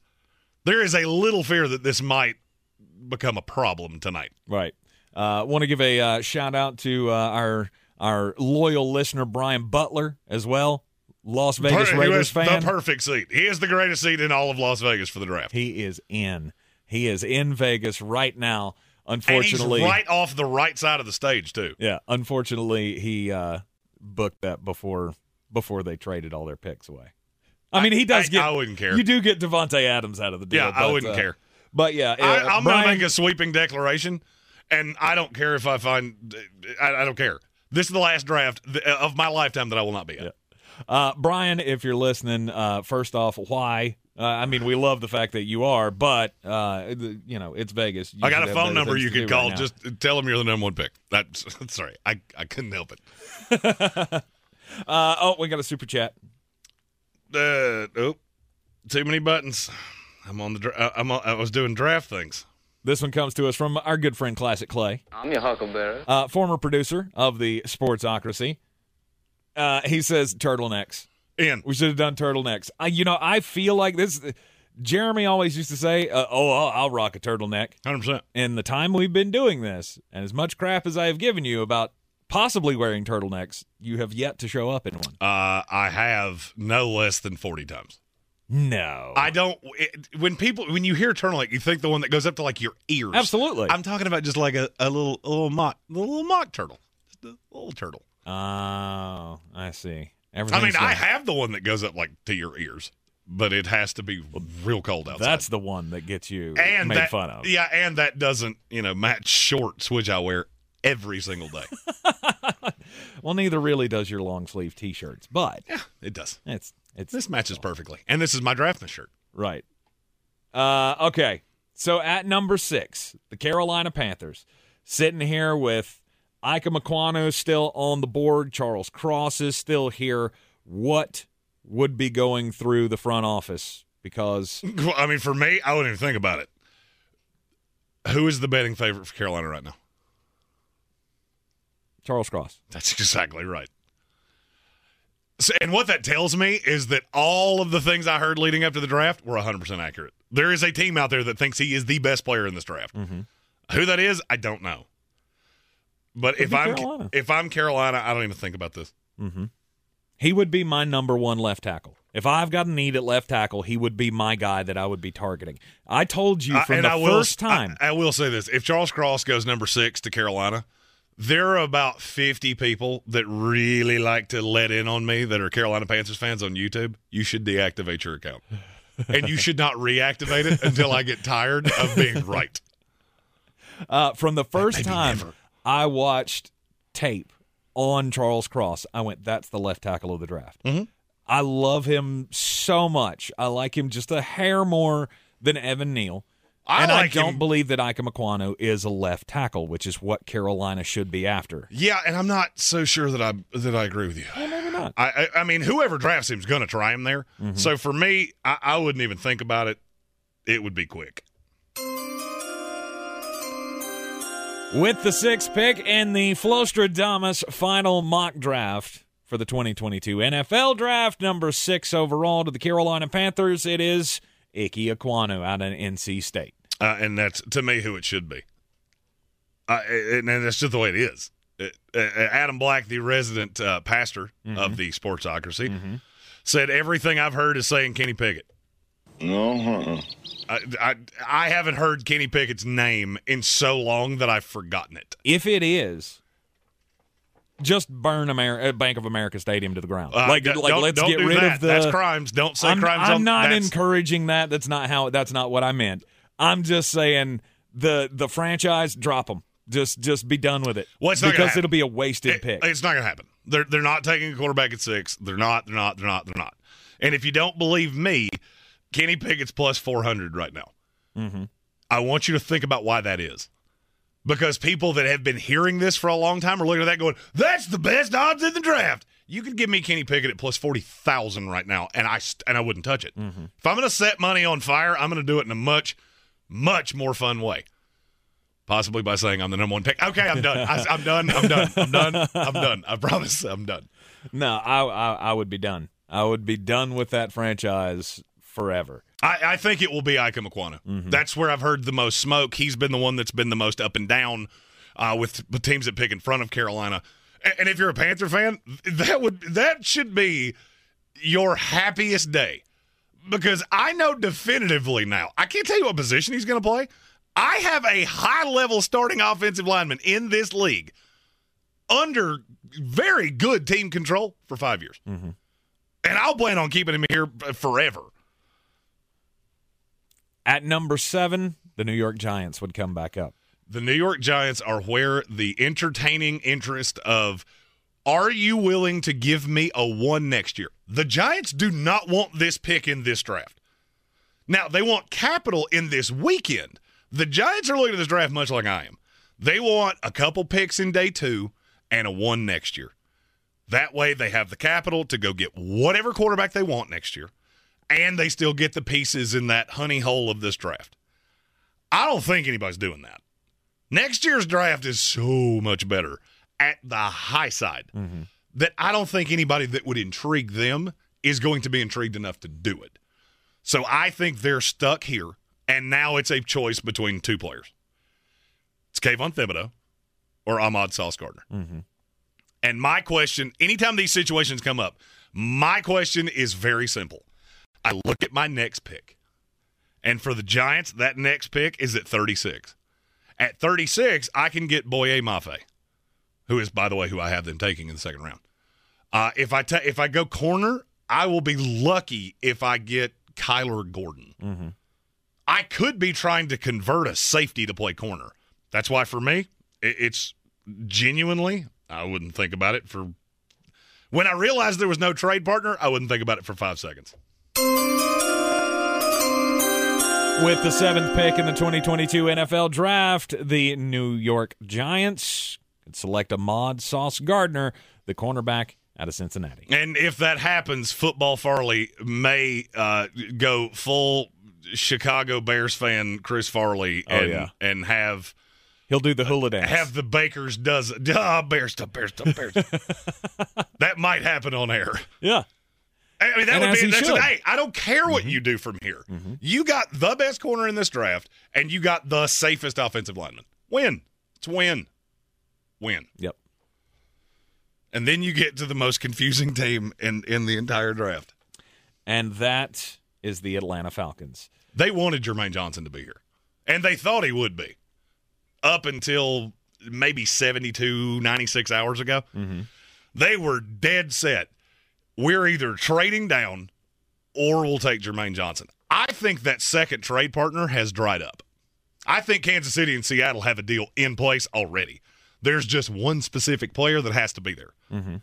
There is a little fear that this might become a problem tonight. Right. Uh, Want to give a uh, shout out to uh, our our loyal listener Brian Butler as well, Las Vegas Per- Raiders fan. the perfect seat. He is the greatest seat in all of Las Vegas for the draft. he is in. He is in Vegas right now. And Unfortunately, he's right off the right side of the stage too. yeah. Unfortunately, he uh, booked that before before they traded all their picks away. I mean, he does I- get. I wouldn't care. You do get Davante Adams out of the deal. Yeah, I wouldn't uh, care. But yeah, uh, I, I'm Brian, going to make a sweeping declaration, and I don't care if I find. I, I don't care. This is the last draft of my lifetime that I will not be at. Uh, Brian, if you're listening, uh, first off, why? Uh, I mean, we love the fact that you are, but uh, you know, it's Vegas. You I got a phone number you to can do right call. Just tell them you're the number one pick. That's sorry. I, I couldn't help it. uh, oh, we got a super chat. Uh, oh, too many buttons. I'm on the. dra- uh, I'm on, I was doing draft things. This one comes to us from our good friend Classic Clay, I'm your huckleberry. uh, former producer of the Sportsocracy. Uh, he says turtlenecks. In. We should have done turtlenecks. Uh, you know, I feel like this. Jeremy always used to say, uh, "Oh, I'll, I'll rock a turtleneck." Hundred percent. In the time we've been doing this, and as much crap as I have given you about possibly wearing turtlenecks, you have yet to show up in one. Uh, I have no less than forty times. No, I don't. It, when people when you hear turtleneck, you think the one that goes up to like your ears. absolutely. I'm talking about just like a, a little a little mock a little mock turtle, just a little turtle. Oh, I see. I Everything's mean, I have the one that goes up like to your ears, but it has to be real cold outside. That's the one that gets you and made that, fun of. Yeah, and that doesn't, you know, match shorts, which I wear every single day. Well, neither really does your long sleeve T-shirts, but yeah, it does. it's it's This matches perfectly. And this is my draftman shirt. Right. Uh, okay. So at number six, the Carolina Panthers, sitting here with Ika Ekwonu still on the board. Charles Cross is still here. What would be going through the front office? Because I mean, for me, I wouldn't even think about it. Who is the betting favorite for Carolina right now? Charles Cross. That's exactly right. So, and what that tells me is that all of the things I heard leading up to the draft were 100% accurate. There is a team out there that thinks he is the best player in this draft. Mm-hmm. Who that is, I don't know. But if I'm Carolina. if I'm Carolina, I don't even think about this. He would be my number one left tackle. If I've got a need at left tackle, he would be my guy that I would be targeting. I told you from and the I will, first time. I, I will say this: if Charles Cross goes number six to Carolina, there are about fifty people that really like to let in on me that are Carolina Panthers fans on YouTube. You should deactivate your account, and you should not reactivate it until I get tired of being right. Uh, from the first time never. I watched tape on Charles Cross, I went, "That's the left tackle of the draft." Mm-hmm. I love him so much. I like him just a hair more than Evan Neal. I and like I don't him- believe that Ike Ekwonu is a left tackle, which is what Carolina should be after. Yeah, and I'm not so sure that I that I agree with you. Well, maybe not. I I, I mean, whoever drafts him is going to try him there. Mm-hmm. So for me, I, I wouldn't even think about it. It would be quick. With the sixth pick in the Flostradamus final mock draft for the 2022 NFL Draft, number six overall to the Carolina Panthers, it is Ike Ekwonu out of NC State. uh, and that's to me who it should be. Uh, and, and that's just the way it is. It- uh, Adam Black, the resident uh, pastor of the Sportsocracy, said everything I've heard is saying Kenny Pickett. No, I, I I haven't heard Kenny Pickett's name in so long that I've forgotten it. If it is, just burn Amer- uh, Bank of America Stadium to the ground. Uh, like, d- like don't- let's don't get rid that. of the. That's crimes. Don't say I'm, crimes. I'm on, not that's- encouraging that. That's not how. That's not what I meant. I'm just saying the the franchise drop them. Just just be done with it. Well, it's not because it'll be a wasted It- pick. It's not going to happen. They're they're not taking a quarterback at six. They're not. They're not. They're not. They're not. And if you don't believe me, Kenny Pickett's plus four hundred right now. Mm-hmm. I want you to think about why that is. Because people that have been hearing this for a long time are looking at that going, "That's the best odds in the draft." You could give me Kenny Pickett at plus forty thousand right now, and I st- and I wouldn't touch it. If I'm going to set money on fire, I'm going to do it in a much, much more fun way. Possibly by saying I'm the number one pick. Okay, I'm done. I, am done. I'm done. I'm done. I'm done. I promise. I'm done. no, I, I I would be done. I would be done with that franchise forever. I, I think it will be Ike Ekwonu. That's where I've heard the most smoke. He's been the one that's been the most up and down uh, with, with teams that pick in front of Carolina. And, and if you're a Panther fan, that would that should be your happiest day because I know definitively now. I can't tell you what position he's going to play. I have a high level starting offensive lineman in this league under very good team control for five years. And I'll plan on keeping him here forever. At number seven, the New York Giants would come back up. the New York Giants are where the entertaining interest of are you willing to give me a one next year? The Giants do not want this pick in this draft. Now, they want capital in this weekend. The Giants are looking at this draft much like I am. They want a couple picks in day two and a one next year. That way, they have the capital to go get whatever quarterback they want next year, and they still get the pieces in that honey hole of this draft. I don't think anybody's doing that. Next year's draft is so much better at the high side mm-hmm. that I don't think anybody that would intrigue them is going to be intrigued enough to do it. So I think they're stuck here, and now it's a choice between two players. It's Kayvon Thibodeaux or Ahmad Sauce Gardner. Mm-hmm. And my question, anytime these situations come up, my question is very simple. I look at my next pick. And for the Giants, that next pick is at 36. At 36, I can get Boye Mafe, who is, by the way, who I have them taking in the second round. Uh, if I ta- if I go corner, I will be lucky if I get Kyler Gordon. Mm-hmm. I could be trying to convert a safety to play corner. That's why for me, it, it's genuinely I wouldn't think about it for. When I realized there was no trade partner, I wouldn't think about it for five seconds. With the seventh pick in the 2022 NFL Draft, the New York Giants could select Ahmad Sauce Gardner, the cornerback out of Cincinnati. And if that happens, Football Farley may uh, go full Chicago Bears fan Chris Farley Oh, and, yeah. and have He'll do the hula dance. have the Baker's dozen. Ah, Bears to Bears to Bears. that might happen on air. yeah. I mean, that And would be. That's an, hey, I don't care what mm-hmm. you do from here. Mm-hmm. You got the best corner in this draft, and you got the safest offensive lineman. Win. It's win. Win. Yep. And then you get to the most confusing team in in the entire draft. And that is the Atlanta Falcons. They wanted Jermaine Johnson to be here, and they thought he would be up until maybe 72, 96 hours ago. Mm-hmm. They were dead set. We're either trading down or we'll take Jermaine Johnson. I think that second trade partner has dried up. I think Kansas City and Seattle have a deal in place already. There's just one specific player that has to be there. Mm-hmm.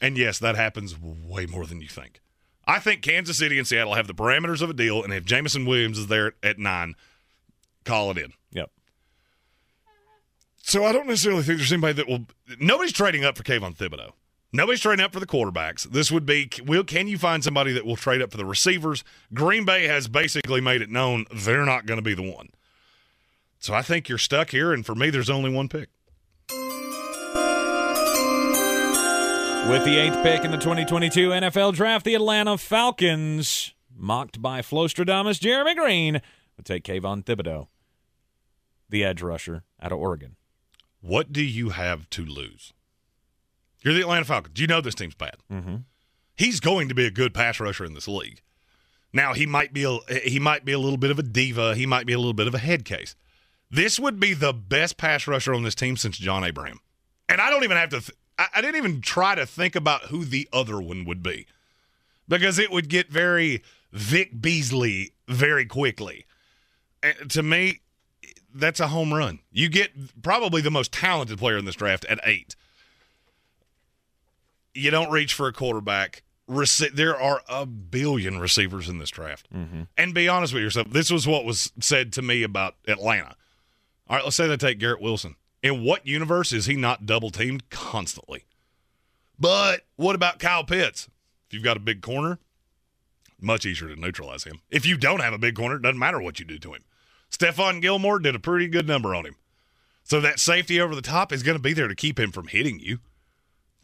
And yes, that happens way more than you think. I think Kansas City and Seattle have the parameters of a deal, and if Jameson Williams is there at nine, call it in. Yep. So I don't necessarily think there's anybody that will. Nobody's trading up for Kayvon Thibodeaux. Nobody's trading up for the quarterbacks. This would be. Will can you find somebody that will trade up for the receivers? Green Bay has basically made it known they're not going to be the one. So I think you're stuck here, and for me, there's only one pick. With the eighth pick in the 2022 NFL Draft, the Atlanta Falcons, mocked by Flostradamus Jeremy Greene, would take Kayvon Thibodeaux, the edge rusher out of Oregon. What do you have to lose? You're the Atlanta Falcons. You know this team's bad. Mm-hmm. He's going to be a good pass rusher in this league. Now he might be a, he might be a little bit of a diva. He might be a little bit of a head case. This would be the best pass rusher on this team since John Abraham. And I don't even have to. Th- I, I didn't even try to think about who the other one would be because it would get very Vic Beasley very quickly. And to me, that's a home run. You get probably the most talented player in this draft at eight. You don't reach for a quarterback. Rece- there are a billion receivers in this draft. Mm-hmm. And be honest with yourself, this was what was said to me about Atlanta. All right, let's say they take Garrett Wilson. In what universe is he not double teamed constantly? But what about Kyle Pitts? If you've got a big corner, much easier to neutralize him. If you don't have a big corner, it doesn't matter what you do to him. Stephon Gilmore did a pretty good number on him. So that safety over the top is going to be there to keep him from hitting you.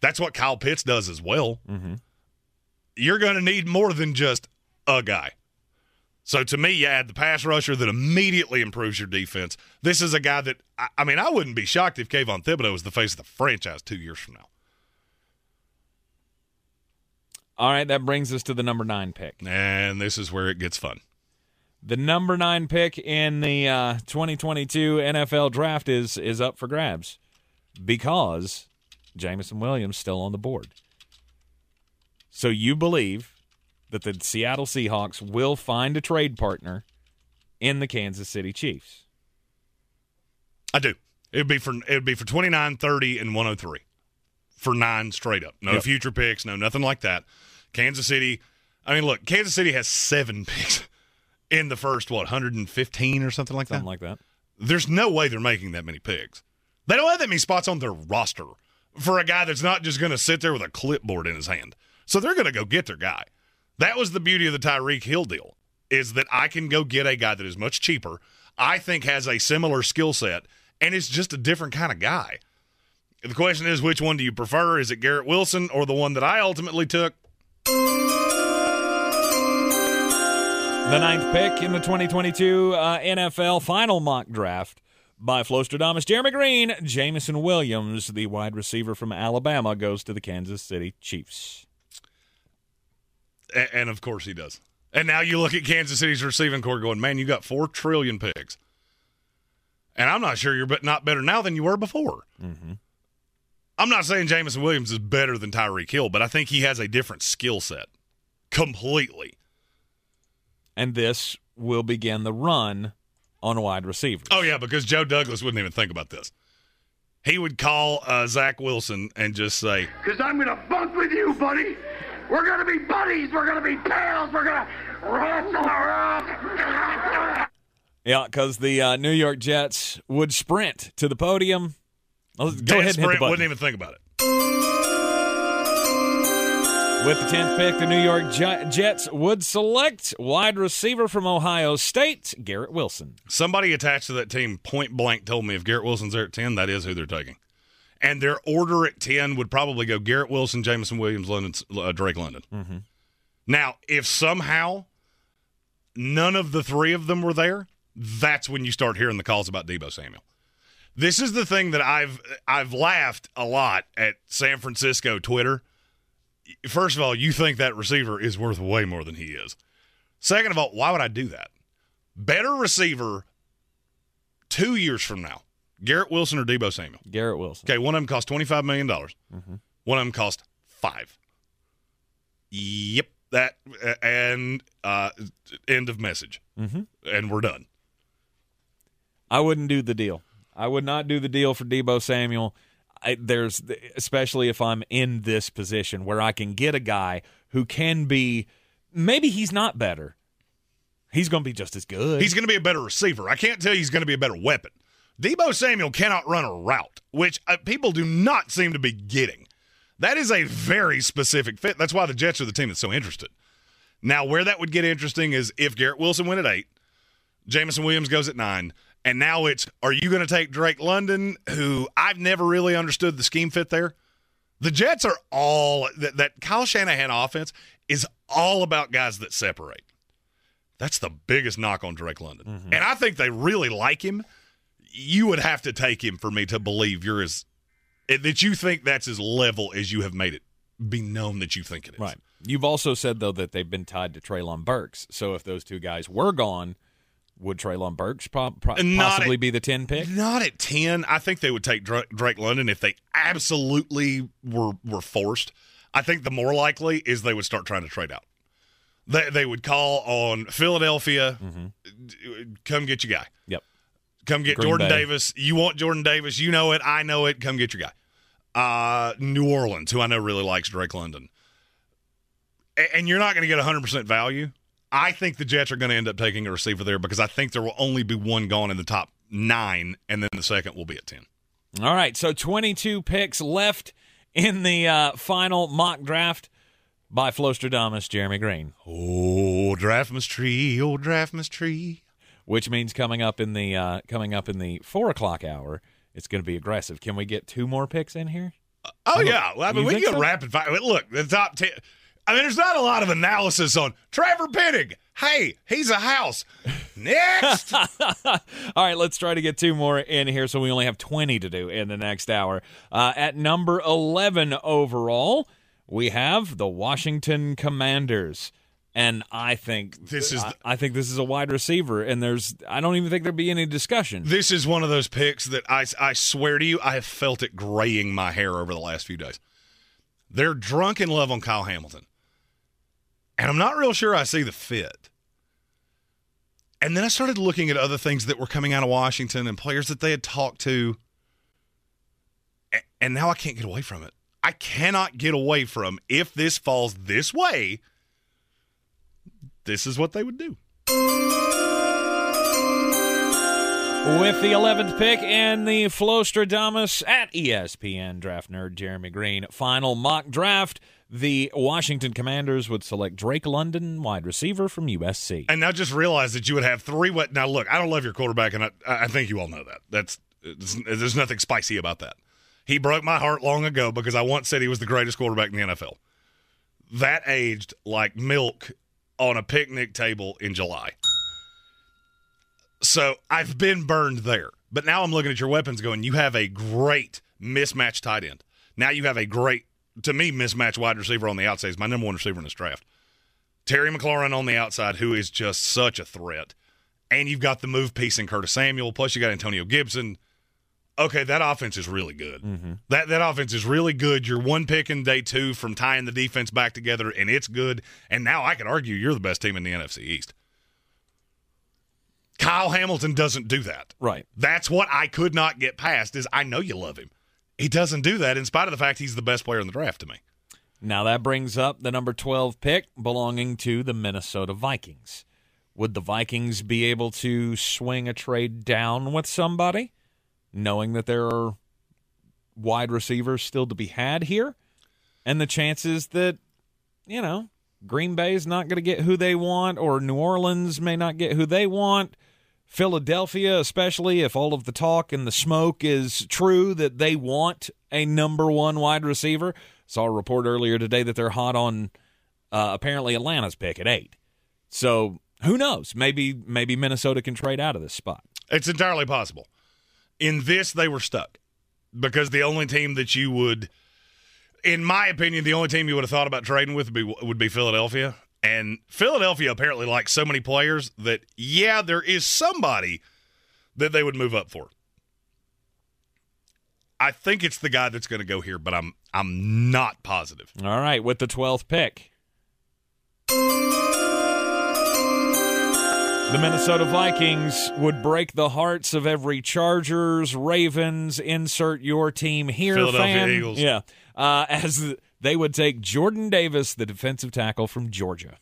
That's what Kyle Pitts does as well. You're going to need more than just a guy. So to me, you add the pass rusher that immediately improves your defense. This is a guy that, I, I mean, I wouldn't be shocked if Kayvon Thibodeaux was the face of the franchise two years from now. All right, that brings us to the number nine pick. And this is where it gets fun. The number nine pick in the uh, 2022 NFL Draft is is up for grabs because Jameson Williams still on the board. So you believe that the Seattle Seahawks will find a trade partner in the Kansas City Chiefs? I do. It would be for it would be for 29, 30, and 103. For nine straight up. No Yep. future picks, no nothing like that. Kansas City. I mean, look, Kansas City has seven picks in the first, what, 115 or something like Something that? Something like that. There's no way they're making that many picks. They don't have that many spots on their roster for a guy that's not just going to sit there with a clipboard in his hand. So they're going to go get their guy. That was the beauty of the Tyreek Hill deal, is that I can go get a guy that is much cheaper, I think has a similar skill set, and it's just a different kind of guy. The question is, which one do you prefer? Is it Garrett Wilson or the one that I ultimately took? The ninth pick in the 2022 uh, NFL final mock draft by Flostradamus Jeremy Greene, Jameson Williams, the wide receiver from Alabama, goes to the Kansas City Chiefs. A- And of course he does. And now you look at Kansas City's receiving core going, man, you got four trillion picks. And I'm not sure you're but not better now than you were before. Mm-hmm. I'm not saying Jameson Williams is better than Tyreek Hill, but I think he has a different skill set completely. And this will begin the run on wide receivers. Oh, yeah, because Joe Douglas wouldn't even think about this. He would call uh, Zach Wilson and just say, Because I'm going to bunk with you, buddy. We're going to be buddies. We're going to be pals. We're going to wrestle around. Yeah, because the uh, New York Jets would sprint to the podium. Let's go ahead and hit the Desperate, button. wouldn't even think about it. With the 10th pick, the New York Jets would select wide receiver from Ohio State, Garrett Wilson. Somebody attached to that team point blank told me if Garrett Wilson's there at 10, that is who they're taking. And their order at 10 would probably go Garrett Wilson, Jameson Williams, London, uh, Drake London. Mm-hmm. Now, if somehow none of the three of them were there, that's when you start hearing the calls about Deebo Samuel. This is the thing that I've I've laughed a lot at San Francisco Twitter. First of all, you think that receiver is worth way more than he is. Second of all, why would I do that? Better receiver two years from now, Garrett Wilson or Deebo Samuel. Garrett Wilson. Okay, one of them cost twenty five million dollars. Mm-hmm. One of them cost five. Yep, that and uh, end of message, Mm-hmm. and we're done. I wouldn't do the deal. I would not do the deal for Deebo Samuel. I, there's especially if I'm in this position where I can get a guy who can be maybe he's not better. He's going to be just as good. He's going to be a better receiver. I can't tell you he's going to be a better weapon. Deebo Samuel cannot run a route, which uh, people do not seem to be getting. That is a very specific fit. That's why the Jets are the team that's so interested. Now, where that would get interesting is if Garrett Wilson went at eight, Jameson Williams goes at nine, and now it's are you going to take Drake London, who I've never really understood the scheme fit there? The Jets are all that, that Kyle Shanahan offense is all about guys that separate. That's the biggest knock on Drake London. Mm-hmm. And I think they really like him. You would have to take him for me to believe you're as eh, that you think that's as level as you have made it be known that you think it is. right. You've also said though that they've been tied to Treylon Burks. So if those two guys were gone, would Treylon Burks pro- possibly at- be the 10 pick? Not at 10. I think they would take Drake London if they absolutely were were forced. I think the more likely is they would start trying to trade out. They, they would call on Philadelphia, come get your guy. Yep. Come get Green Jordan Bay. Davis. You want Jordan Davis. You know it. I know it. Come get your guy. Uh, New Orleans, who I know really likes Drake London. And you're not going to get 100% value. I think the Jets are going to end up taking a receiver there because I think there will only be one gone in the top nine, and then the second will be at 10. All right, so 22 picks left in the uh, final mock draft by Flostradamus, Jeremy Greene, Oh, Draftmas tree, oh, Draftmas tree. which means coming up in the uh, coming up in the four o'clock hour, it's going to be aggressive. Can we get two more picks in here? Oh, yeah. Well, I mean, we can so? rapid fire. Look, the top 10. I mean, there's not a lot of analysis on Trevor Penning. Hey, he's a house. Next. All right, let's try to get two more in here so we only have 20 to do in the next hour. Uh, at number 11 overall, we have the Washington Commanders. And I think This is I, I think this is a wide receiver, and there's I don't even think there'd be any discussion. This is one of those picks that I, I swear to you, I have felt it graying my hair over the last few days. They're drunk in love on Kyle Hamilton. And I'm not real sure I see the fit. And then I started looking at other things that were coming out of Washington and players that they had talked to. And now I can't get away from it. I cannot get away from if this falls this way, this is what they would do. With the 11th pick and the Flostradamus at ESPN draft nerd Jeremy Greene final mock draft, the Washington Commanders would select Drake London, wide receiver from USC. And now just realize that you would have three. What now? Look, I don't love your quarterback, and I, I think you all know that. That's there's nothing spicy about that. He broke my heart long ago because I once said he was the greatest quarterback in the NFL. That aged like milk on a picnic table in July. So I've been burned there. But now I'm looking at your weapons going, you have a great mismatched tight end. Now you have a great, to me, mismatched wide receiver on the outside. He's my number one receiver in this draft. Terry McLaurin on the outside, who is just such a threat. And you've got the move piece in Curtis Samuel, plus you got Antonio Gibson. okay, that offense is really good. Mm-hmm. That that offense is really good. You're one pick in day two from tying the defense back together, and it's good. And now I could argue you're the best team in the NFC East. Kyle Hamilton doesn't do that. Right. That's what I could not get past. Is I know you love him. He doesn't do that in spite of the fact he's the best player in the draft to me. Now that brings up the number 12 pick belonging to the Minnesota Vikings. Would the Vikings be able to swing a trade down with somebody, knowing that there are wide receivers still to be had here? And the chances that, you know, Green Bay is not going to get who they want, or New Orleans may not get who they want. Philadelphia, especially if all of the talk and the smoke is true that they want a number one wide receiver. Saw a report earlier today that they're hot on uh, apparently Atlanta's pick at eight. So who knows? Maybe maybe Minnesota can trade out of this spot. It's entirely possible. In this, they were stuck because the only team that you would, in my opinion, the only team you would have thought about trading with would be, would be Philadelphia. And Philadelphia apparently likes so many players that, yeah, there is somebody that they would move up for. I think it's the guy that's going to go here, but I'm I'm not positive. All right, with the 12th pick. The Minnesota Vikings would break the hearts of every Chargers, Ravens, insert your team here Philadelphia fan. Eagles. Yeah. Uh, as they would take Jordan Davis, the defensive tackle from Georgia.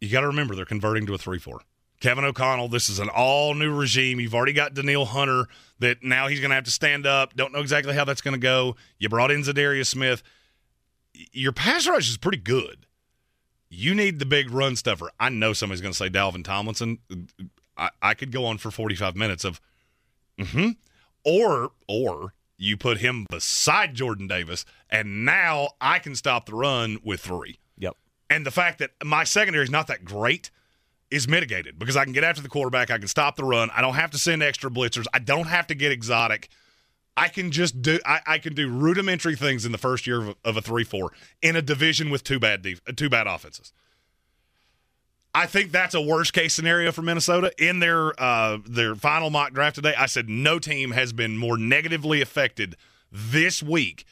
You got to remember they're converting to a 3 4. Kevin O'Connell, this is an all new regime. You've already got Danielle Hunter that now he's going to have to stand up. Don't know exactly how that's going to go. You brought in Za'Darius Smith. Your pass rush is pretty good. You need the big run stuffer. I know somebody's going to say Dalvin Tomlinson. I, I could go on for 45 minutes of, mm-hmm. Or, or you put him beside Jordan Davis, and now I can stop the run with three. Yep. And the fact that my secondary is not that great is mitigated because I can get after the quarterback. I can stop the run. I don't have to send extra blitzers. I don't have to get exotic. I can just do. I, I can do rudimentary things in the first year of a, of a three-four in a division with two bad def, two bad offenses. I think that's a worst case scenario for Minnesota. In their uh, their final mock draft today, I said no team has been more negatively affected this week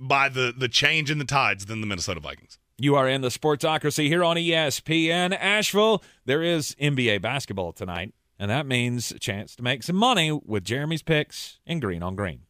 by the the change in the tides than the Minnesota Vikings. You are in the Sportsocracy here on ESPN Asheville. There is NBA basketball tonight, and that means a chance to make some money with Jeremy's picks and Green on Green.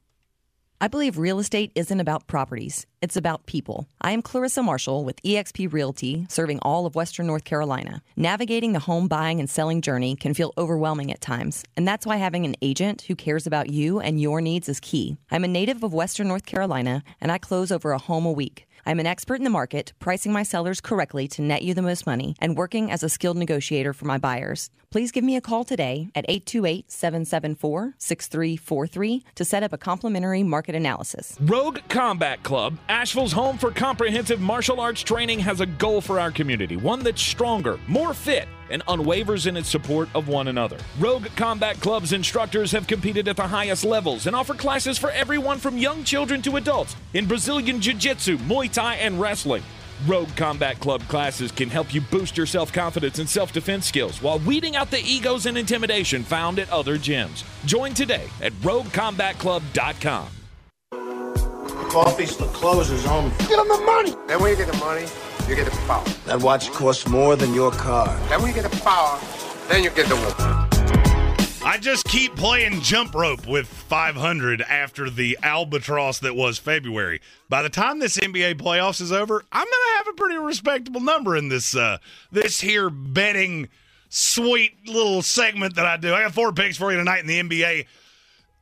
I believe real estate isn't about properties, it's about people. I am Clarissa Marshall with eXp Realty, serving all of Western North Carolina. Navigating the home buying and selling journey can feel overwhelming at times, and that's why having an agent who cares about you and your needs is key. I'm a native of Western North Carolina, and I close over a home a week. I'm an expert in the market, pricing my sellers correctly to net you the most money, and working as a skilled negotiator for my buyers. Please give me a call today at 828 774 6343 to set up a complimentary market analysis. Rogue Combat Club, Asheville's home for comprehensive martial arts training, has a goal for our community one that's stronger, more fit, and unwavers in its support of one another. Rogue Combat Club's instructors have competed at the highest levels and offer classes for everyone from young children to adults in Brazilian Jiu Jitsu, Muay Thai, and wrestling. Rogue Combat Club classes can help you boost your self confidence and self defense skills while weeding out the egos and intimidation found at other gyms. Join today at roguecombatclub.com. Coffee still closes on. Get them the money. Then when you get the money, you get the power. That watch costs more than your car. Then when you get the power, then you get the woman. I just keep playing jump rope with 500 after the albatross that was February. By the time this NBA playoffs is over, I'm gonna have a pretty respectable number in this uh, this here betting sweet little segment that I do. I got four picks for you tonight in the NBA.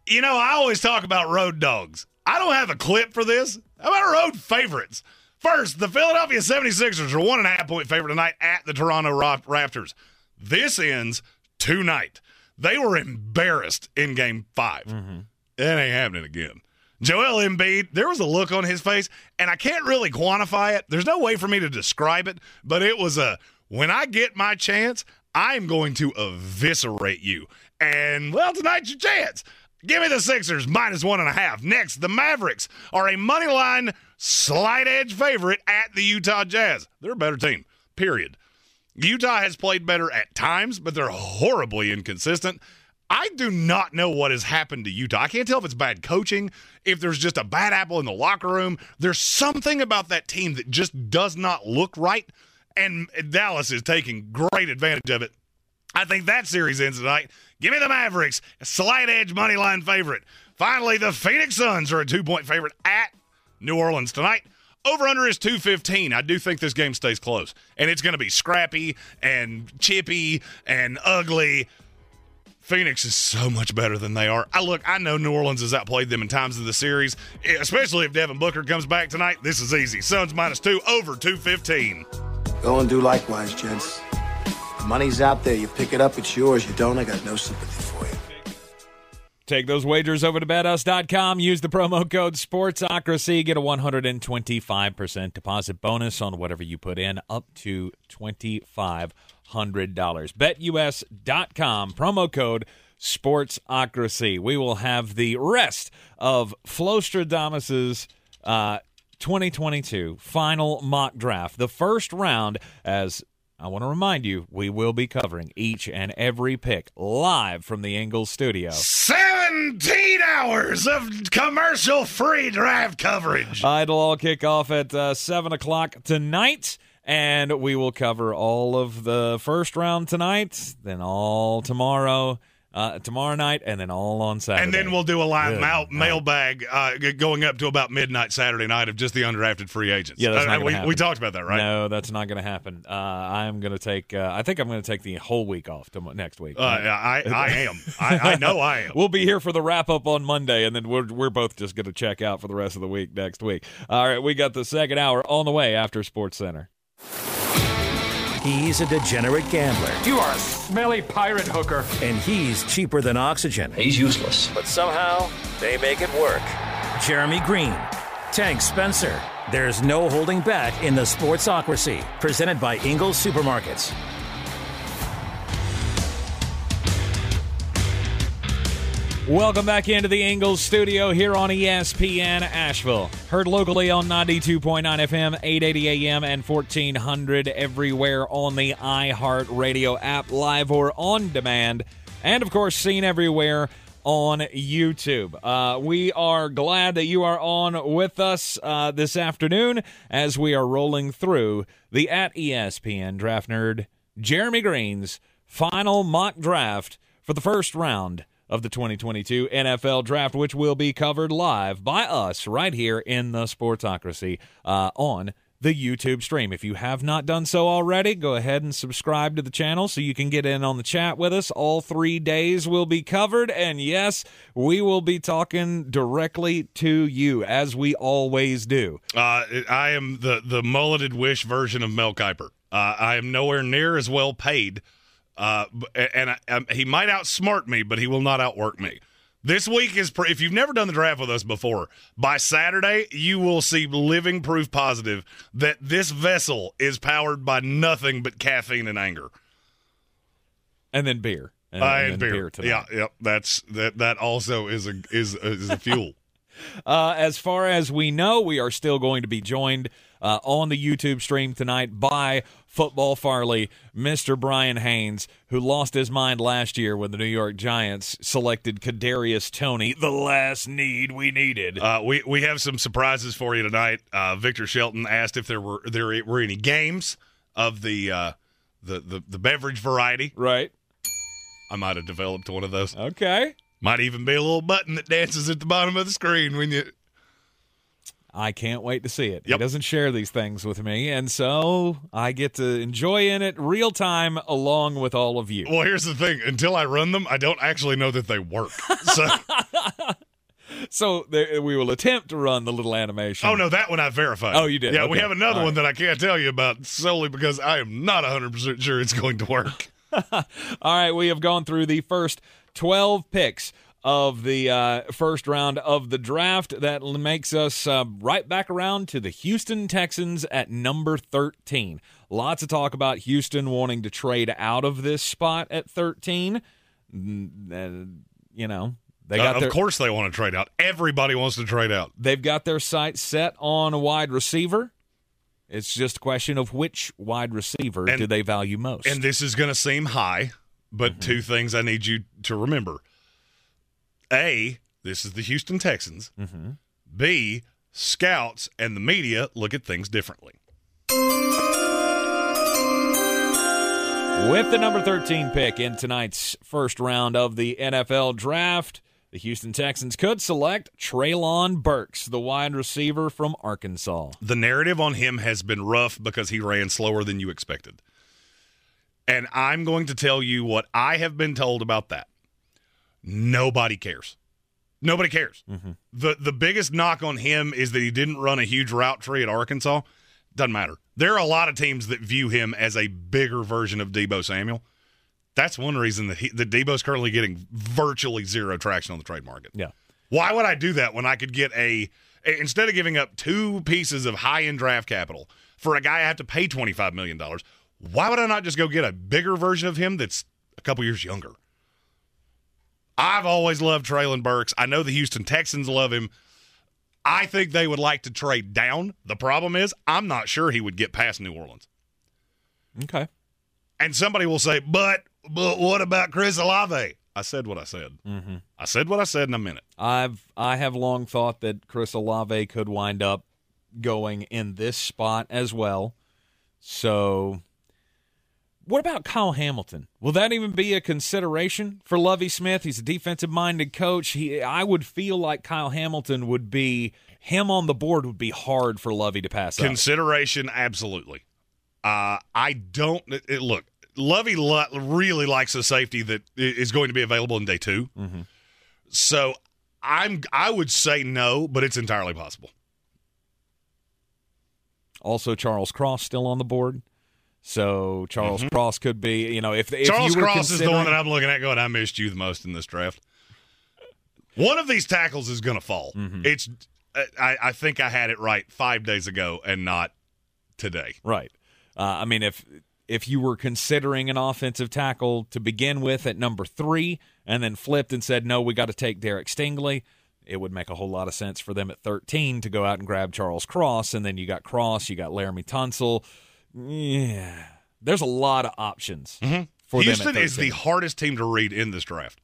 You know, I always talk about road dogs. I don't have a clip for this. How about road favorites? First, the Philadelphia 76ers are one and a half point favorite tonight at the Toronto Raptors. This ends tonight. They were embarrassed in game 5 mm-hmm. It ain't happening again. Joel Embiid, there was a look on his face, and I can't really quantify it. There's no way for me to describe it, but it was a when I get my chance, I'm going to eviscerate you. And well, tonight's your chance. Give me the Sixers minus one and a half. Next, the Mavericks are a money line slight edge favorite at the Utah Jazz. They're a better team, period. Utah has played better at times, but they're horribly inconsistent. I do not know what has happened to Utah. I can't tell if it's bad coaching, if there's just a bad apple in the locker room. There's something about that team that just does not look right, and Dallas is taking great advantage of it. I think that series ends tonight. Give me the Mavericks, a slight edge money line favorite. Finally, the Phoenix Suns are a two point favorite at New Orleans tonight. Over under is 215. I do think this game stays close. And it's going to be scrappy and chippy and ugly. Phoenix is so much better than they are. I look, I know New Orleans has outplayed them in times of the series, especially if Devin Booker comes back tonight. This is easy. Suns minus two, over 215. Go and do likewise, gents. The money's out there. You pick it up, it's yours. You don't, I got no sympathy. Take those wagers over to betUs.com. Use the promo code SPORTSOCRACY. Get a 125% deposit bonus on whatever you put in, up to $2,500. BetUS.com. Promo code SPORTSOCRACY. We will have the rest of Flostradamus's uh, 2022 final mock draft. The first round as I want to remind you, we will be covering each and every pick live from the Ingles studio. 17 hours of commercial free draft coverage. Uh, it'll all kick off at uh, 7 o'clock tonight, and we will cover all of the first round tonight, then all tomorrow uh, tomorrow night, and then all on Saturday. And then we'll do a live Good mail, mailbag uh, going up to about midnight Saturday night of just the undrafted free agents. Yeah, that's not we, happen. we talked about that, right? No, that's not going to happen. Uh, I'm going to take. Uh, I think I'm going to take the whole week off to next week. Uh, I, I am. I, I know I am. We'll be here for the wrap up on Monday, and then we're we're both just going to check out for the rest of the week next week. All right, we got the second hour on the way after Sports Center. He's a degenerate gambler. You are a smelly pirate hooker. And he's cheaper than oxygen. He's useless. But somehow, they make it work. Jeremy Greene, Tank Spencer. There's no holding back in the Sportsocracy, presented by Ingles Supermarkets. Welcome back into the Ingles studio here on ESPN Asheville. Heard locally on 92.9 FM, 880 AM, and 1400 everywhere on the iHeartRadio app, live or on demand. And of course, seen everywhere on YouTube. Uh, we are glad that you are on with us uh, this afternoon as we are rolling through the at ESPN Draft Nerd Jeremy Green's final mock draft for the first round of the 2022 NFL Draft, which will be covered live by us right here in the Sportsocracy uh, on the YouTube stream. If you have not done so already, go ahead and subscribe to the channel so you can get in on the chat with us. All three days will be covered, and yes, we will be talking directly to you as we always do. Uh, I am the the mulleted wish version of Mel Kiper. Uh, I am nowhere near as well paid, uh, and I, um, he might outsmart me, but he will not outwork me. This week is pr- if you've never done the draft with us before, by Saturday you will see living proof positive that this vessel is powered by nothing but caffeine and anger. And then beer. And, Uh, and beer. tonight. yeah, yep. That's that. That also is a is is a fuel. Uh, as far as we know, we are still going to be joined uh, on the YouTube stream tonight by Football Farley, Mr. Brian Haynes, who lost his mind last year when the New York Giants selected Kadarius Toney, the last need we needed. Uh, we we have some surprises for you tonight. Uh, Victor Shelton asked if there were there were any games of the uh, the, the the beverage variety. Right. I might have developed one of those. Okay. Might even be a little button that dances at the bottom of the screen when you. I can't wait to see it. He doesn't share these things with me, and so I get to enjoy in it real time along with all of you. Well, here's the thing: until I run them, I don't actually know that they work. So, So there, we will attempt to run the little animation. oh no, that one I verified. Oh, you did? Yeah, we have another All one right. that I can't tell you about solely because I am not 100 percent sure it's going to work. All right, we have gone through the first 12 picks of the uh, first round of the draft. That makes us uh, right back around to the Houston Texans at number 13. Lots of talk about Houston wanting to trade out of this spot at 13. Mm, uh, you know, they got Uh, their, of course, they want to trade out. Everybody wants to trade out. they've got their sights set on a wide receiver. It's just a question of which wide receiver And- do they value most. And this is going to seem high, but Mm-hmm. two things I need you to remember. A, this is the Houston Texans. Mm-hmm. B, scouts and the media look at things differently. With the number 13 pick in tonight's first round of the NFL draft, the Houston Texans could select Treylon Burks, the wide receiver from Arkansas. The narrative on him has been rough because he ran slower than you expected. And I'm going to tell you what I have been told about that. Nobody cares. Nobody cares. Mm-hmm. The the biggest knock on him is that he didn't run a huge route tree at Arkansas. Doesn't matter. There are a lot of teams that view him as a bigger version of Deebo Samuel. That's one reason that he, that Deebo's currently getting virtually zero traction on the trade market. Yeah. Why would I do that when I could get a instead of giving up two pieces of high end draft capital for a guy I have to pay twenty five million dollars? Why would I not just go get a bigger version of him that's a couple years younger? I've always loved Treylon Burks. I know the Houston Texans love him. I think they would like to trade down. The problem is, I'm not sure he would get past New Orleans. Okay. And somebody will say, but but what about Chris Olave? I said what I said. Mm-hmm. I said what I said in a minute. I've I have long thought that Chris Olave could wind up going in this spot as well. So what about Kyle Hamilton? Will that even be a consideration for Lovie Smith? He's a defensive minded coach. He I would feel like Kyle Hamilton would be him on the board would be hard for Lovie to pass up. Consideration, absolutely. Uh, I don't it, it- look. Lovie lo- really likes a safety that is going to be available in day 2 Mm-hmm. So I'm I would say no, but it's entirely possible. Also Charles Cross still on the board. So Charles Cross could be, you know, if, if Mm-hmm. Charles Cross is the one that I'm looking at going. I missed you the most in this draft. One of these tackles is going to fall. Mm-hmm. It's I, I think I had it right five days ago and not today. Right. Uh, I mean, if if you were considering an offensive tackle to begin with at number three, and then flipped and said, "No, we got to take Derek Stingley," it would make a whole lot of sense for them at thirteen to go out and grab Charles Cross, and then you got Cross, you got Laremy Tunsil. Yeah, there's a lot of options for them. Mm-hmm. Houston at is the hardest team to read in this draft.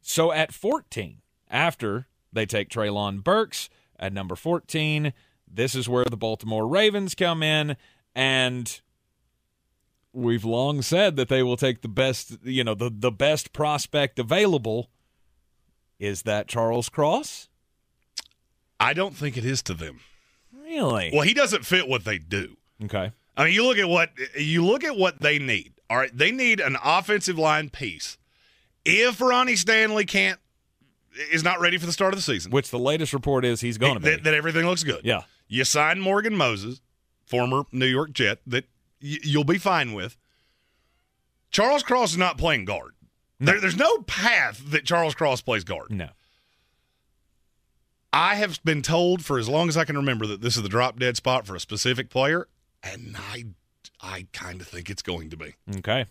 So at 14, after they take Treylon Burks at number 14, this is where the Baltimore Ravens come in, and we've long said that they will take the best, you know, the, the best prospect available. Is that Charles Cross? I don't think it is to them. Really? Well, he doesn't fit what they do. Okay. I mean, you look at what you look at what they need. All right, they need an offensive line piece. If Ronnie Stanley can't is not ready for the start of the season, Which the latest report is he's going to be. that, that everything looks good. Yeah. You sign Morgan Moses, former New York Jet, that y- you'll be fine with. Charles Cross is not playing guard. There, there's no path that Charles Cross plays guard. No. I have been told for as long as I can remember that this is the drop dead spot for a specific player, and I, I kind of think it's going to be. Okay.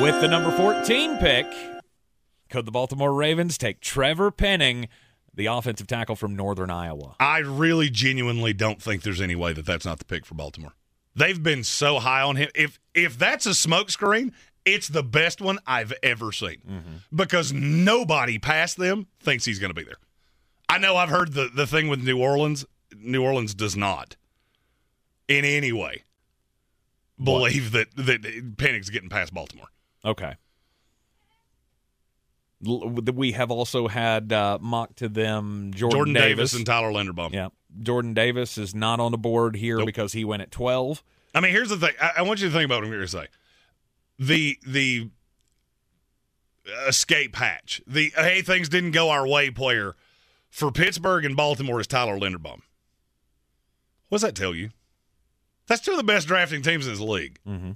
With the number 14 pick, could the Baltimore Ravens take Trevor Penning, the offensive tackle from Northern Iowa? I really genuinely don't think there's any way that that's not the pick for Baltimore. They've been so high on him. If if that's a smokescreen, it's the best one I've ever seen because nobody past them thinks he's going to be there. I know I've heard the the thing with New Orleans. New Orleans does not, in any way, believe that that Penning's getting past Baltimore. Okay. We have also had uh, mock to them Jordan, Jordan Davis, and Tyler Linderbaum. Yeah. Jordan Davis is not on the board here because he went at 12. I mean, here's the thing. I, I want you to think about what I'm going to say. The the escape hatch, the hey things didn't go our way player for Pittsburgh and Baltimore is Tyler Linderbaum. What does that tell you? That's two of the best drafting teams in this league. Mm-hmm.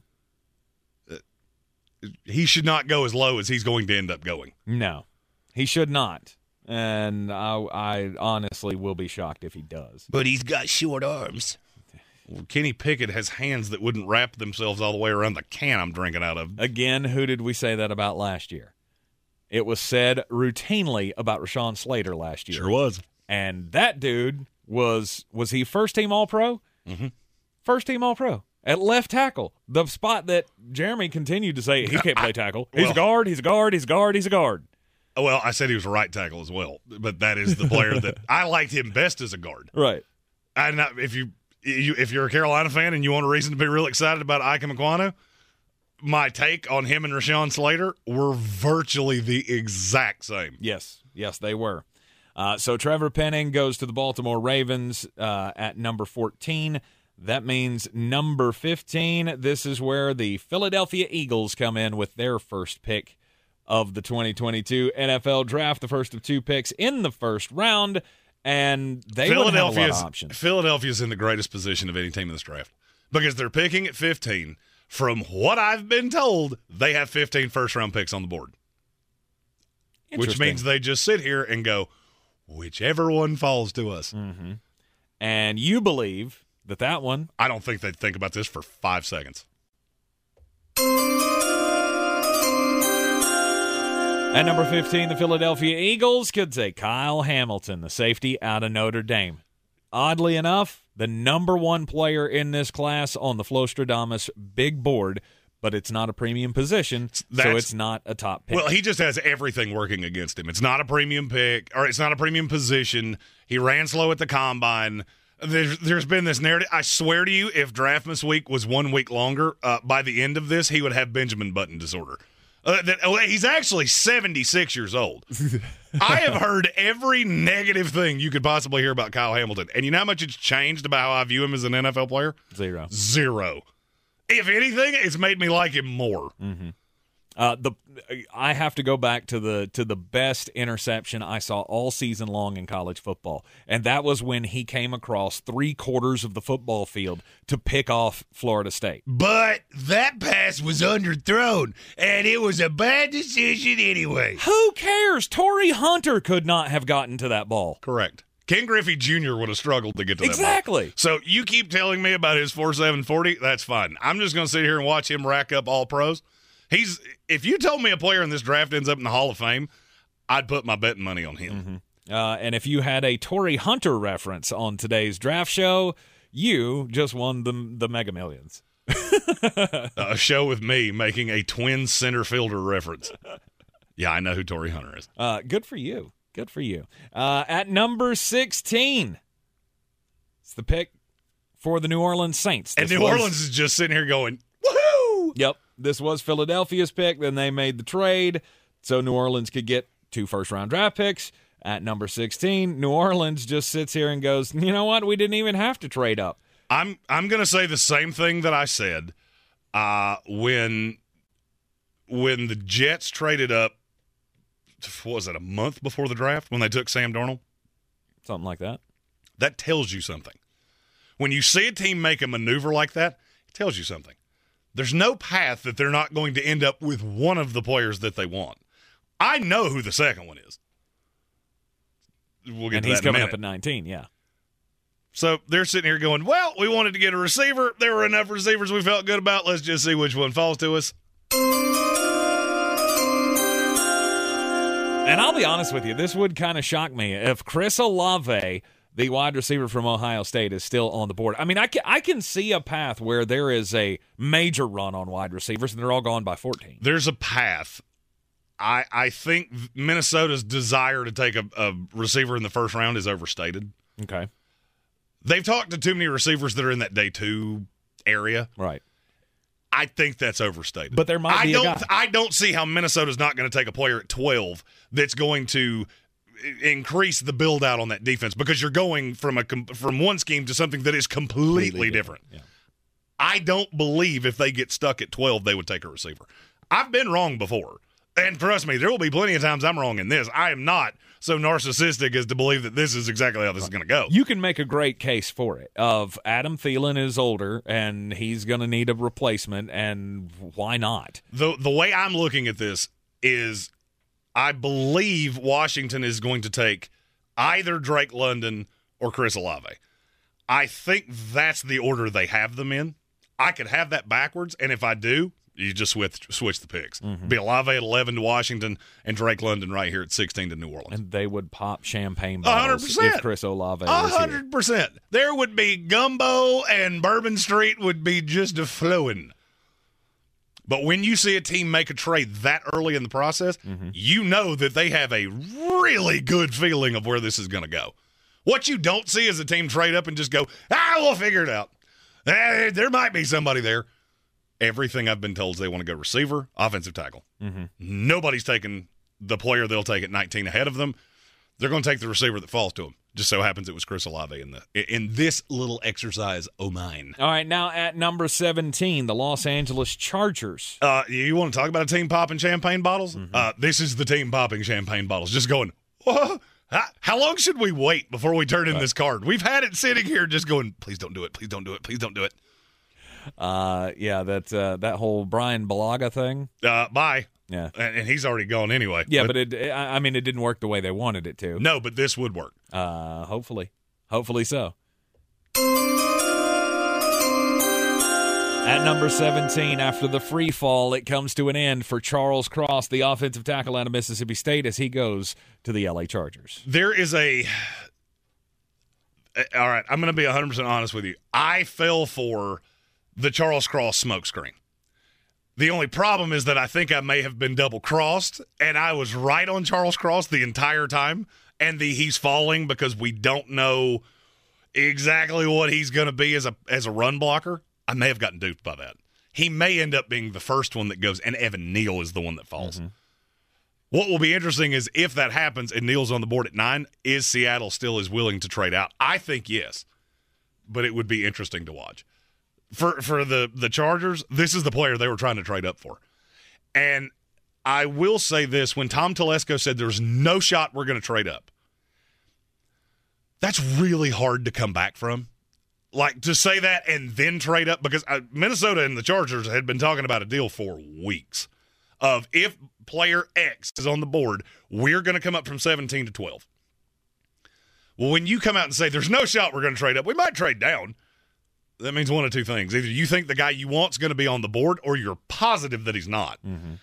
He should not go as low as he's going to end up going. No, he should not. And I, I honestly will be shocked if he does. But he's got short arms. Kenny Pickett has hands that wouldn't wrap themselves all the way around the can I'm drinking out of. Again, who did we say that about last year? It was said routinely about Rashawn Slater last year. Sure was. And that dude was was he first team All Pro? Mm-hmm. First team All Pro. at left tackle, the spot that Jeremy continued to say he can't play tackle. He's Well- a guard. He's a guard. He's a guard. He's a guard. Well, I said he was a right tackle as well, but that is the player that I liked him best as a guard. Right. And not, if you if you're a Carolina fan and you want a reason to be real excited about Ike Ekwonu, my take on him and Rashawn Slater were virtually the exact same. Yes, yes, they were. Uh, so Trevor Penning goes to the Baltimore Ravens uh, at number 14. That means number 15. This is where the Philadelphia Eagles come in with their first pick of the 2022 NFL Draft, the first of two picks in the first round, and they would have a lot of Philadelphia's options. Philadelphia's in the greatest position of any team in this draft because they're picking at 15. From what I've been told, they have 15 first round picks on the board, which means they just sit here and go, whichever one falls to us. Mm-hmm. And you believe that that one I don't think they'd think about this for five seconds. At number 15, the Philadelphia Eagles could say Kyle Hamilton, the safety out of Notre Dame. Oddly enough, the number one player in this class on the Flostradamus big board, but it's not a premium position, so it's not a top pick. Well, he just has everything working against him. It's not a premium pick, or it's not a premium position. He ran slow at the combine. There's, there's been this narrative. I swear to you, if Draftmas week was one week longer, uh, by the end of this, he would have Benjamin Button disorder. Uh, that, oh, he's actually 76 years old. I have heard every negative thing you could possibly hear about Kyle Hamilton. And you know how much it's changed about how I view him as an NFL player? Zero. Zero. If anything, it's made me like him more. Uh, the I have to go back to the to the best interception I saw all season long in college football, and that was when he came across three quarters of the football field to pick off Florida State. But that pass was underthrown, and it was a bad decision anyway. Who cares? Torii Hunter could not have gotten to that ball. Correct. Ken Griffey Jr. would have struggled to get to that. ball. Exactly. So you keep telling me about his four seven forty. That's fine. I'm just going to sit here and watch him rack up all pros. He's. If you told me a player in this draft ends up in the Hall of Fame, I'd put my betting money on him. Uh, and if you had a Torii Hunter reference on today's draft show, you just won the the Mega Millions. a show with me making a twin center fielder reference. Yeah, I know who Torii Hunter is. Uh, good for you. Good for you. Uh, at number 16, it's the pick for the New Orleans Saints. And New was- Orleans is just sitting here going, "Woohoo!" Yep. This was Philadelphia's pick. Then they made the trade so New Orleans could get two first round draft picks. At number 16, New Orleans just sits here and goes, you know what? We didn't even have to trade up. I'm I'm going to say the same thing that I said uh, when when the Jets traded up. What was it a month before the draft when they took Sam Darnold? Something like that. That tells you something. When you see a team make a maneuver like that, it tells you something. There's no path that they're not going to end up with one of the players that they want. I know who the second one is. We'll get and he's that coming up at 19, yeah. So they're sitting here going, well, we wanted to get a receiver. There were enough receivers we felt good about. Let's just see which one falls to us. And I'll be honest with you, this would kind of shock me if Chris Olave, the wide receiver from Ohio State, is still on the board. I mean, I can, I can see a path where there is a major run on wide receivers, and they're all gone by 14. There's a path. I I think Minnesota's desire to take a, a receiver in the first round is overstated. Okay. They've talked to too many receivers that are in that day two area. Right. I think that's overstated. But there might I be a don't. guy. I don't see how Minnesota's not going to take a player at twelve that's going to increase the build out on that defense because you're going from a from one scheme to something that is completely, different. I don't believe if they get stuck at twelve they would take a receiver. I've been wrong before, and trust me, there will be plenty of times I'm wrong in this. I am not so narcissistic as to believe that this is exactly how this is going to go. You can make a great case for it. Of Adam Thielen is older and he's going to need a replacement, and why not? the the way I'm looking at this is I believe Washington is going to take either Drake London or Chris Olave. I think that's the order they have them in. I could have that backwards, and if I do, You just switch switch the picks. Mm-hmm. Be Olave at 11 to Washington and Drake London right here at 16 to New Orleans. And they would pop champagne bottles hundred percent. if Chris Olave A hundred percent. There would be gumbo and Bourbon Street would be just a flowing. But when you see a team make a trade that early in the process, Mm-hmm. you know that they have a really good feeling of where this is going to go. What you don't see is a team trade up and just go, ah, we'll figure it out. Eh, there might be somebody there. Everything I've been told is they want to go receiver, offensive tackle. Mm-hmm. Nobody's taking the player they'll take at 19 ahead of them. They're going to take the receiver that falls to them. Just so happens it was Chris Olave in the in this little exercise. Oh mine. All right, now at number 17, the Los Angeles Chargers. Uh, you want to talk about a team popping champagne bottles? Mm-hmm. Uh, this is the team popping champagne bottles. Just going. Whoa. How, how long should we wait before we turn in this card? We've had it sitting here, just going. Please don't do it. Please don't do it. Please don't do it. Uh, yeah, that uh, that whole Bryan Bulaga thing. Uh, bye. Yeah, and, and he's already gone anyway. Yeah, but it, I I mean, it didn't work the way they wanted it to. No, but this would work. Uh, hopefully, hopefully so. At number 17, after the free fall, it comes to an end for Charles Cross, the offensive tackle out of Mississippi State, as he goes to the LA Chargers. there is a all right i'm going to be 100% honest with you i fell for the charles cross smokescreen. The only problem is that i think i may have been double crossed and i was right on charles cross the entire time and the he's falling because we don't know exactly what he's going to be as a as a run blocker. I may have gotten duped by that. He may end up being the first one that goes and evan neal is the one that falls. Mm-hmm. What will be interesting is if that happens and Neal's on the board at nine, is Seattle still is willing to trade out? I think yes, but it would be interesting to watch. For for the the Chargers, this is the player they were trying to trade up for, and I will say this: when Tom Telesco said there's no shot we're going to trade up, that's really hard to come back from. Like to say that and then trade up because uh, Minnesota and the Chargers had been talking about a deal for weeks of if player X is on the board, we're going to come up from 17 to 12. Well, when you come out and say there's no shot we're going to trade up, we might trade down. That means one of two things. Either you think the guy you want's going to be on the board or you're positive that he's not. Mm-hmm.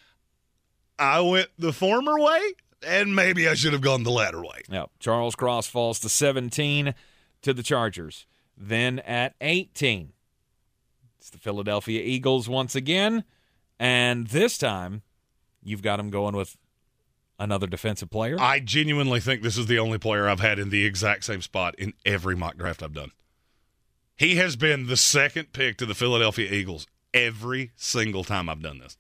I went the former way, and maybe I should have gone the latter way. Yep. Charles Cross falls to 17 to the Chargers. Then at 18, it's the Philadelphia Eagles once again. And this time, you've got him going with another defensive player. I genuinely think this is the only player I've had in the exact same spot in every mock draft I've done. He has been the second pick to the Philadelphia Eagles every single time I've done this.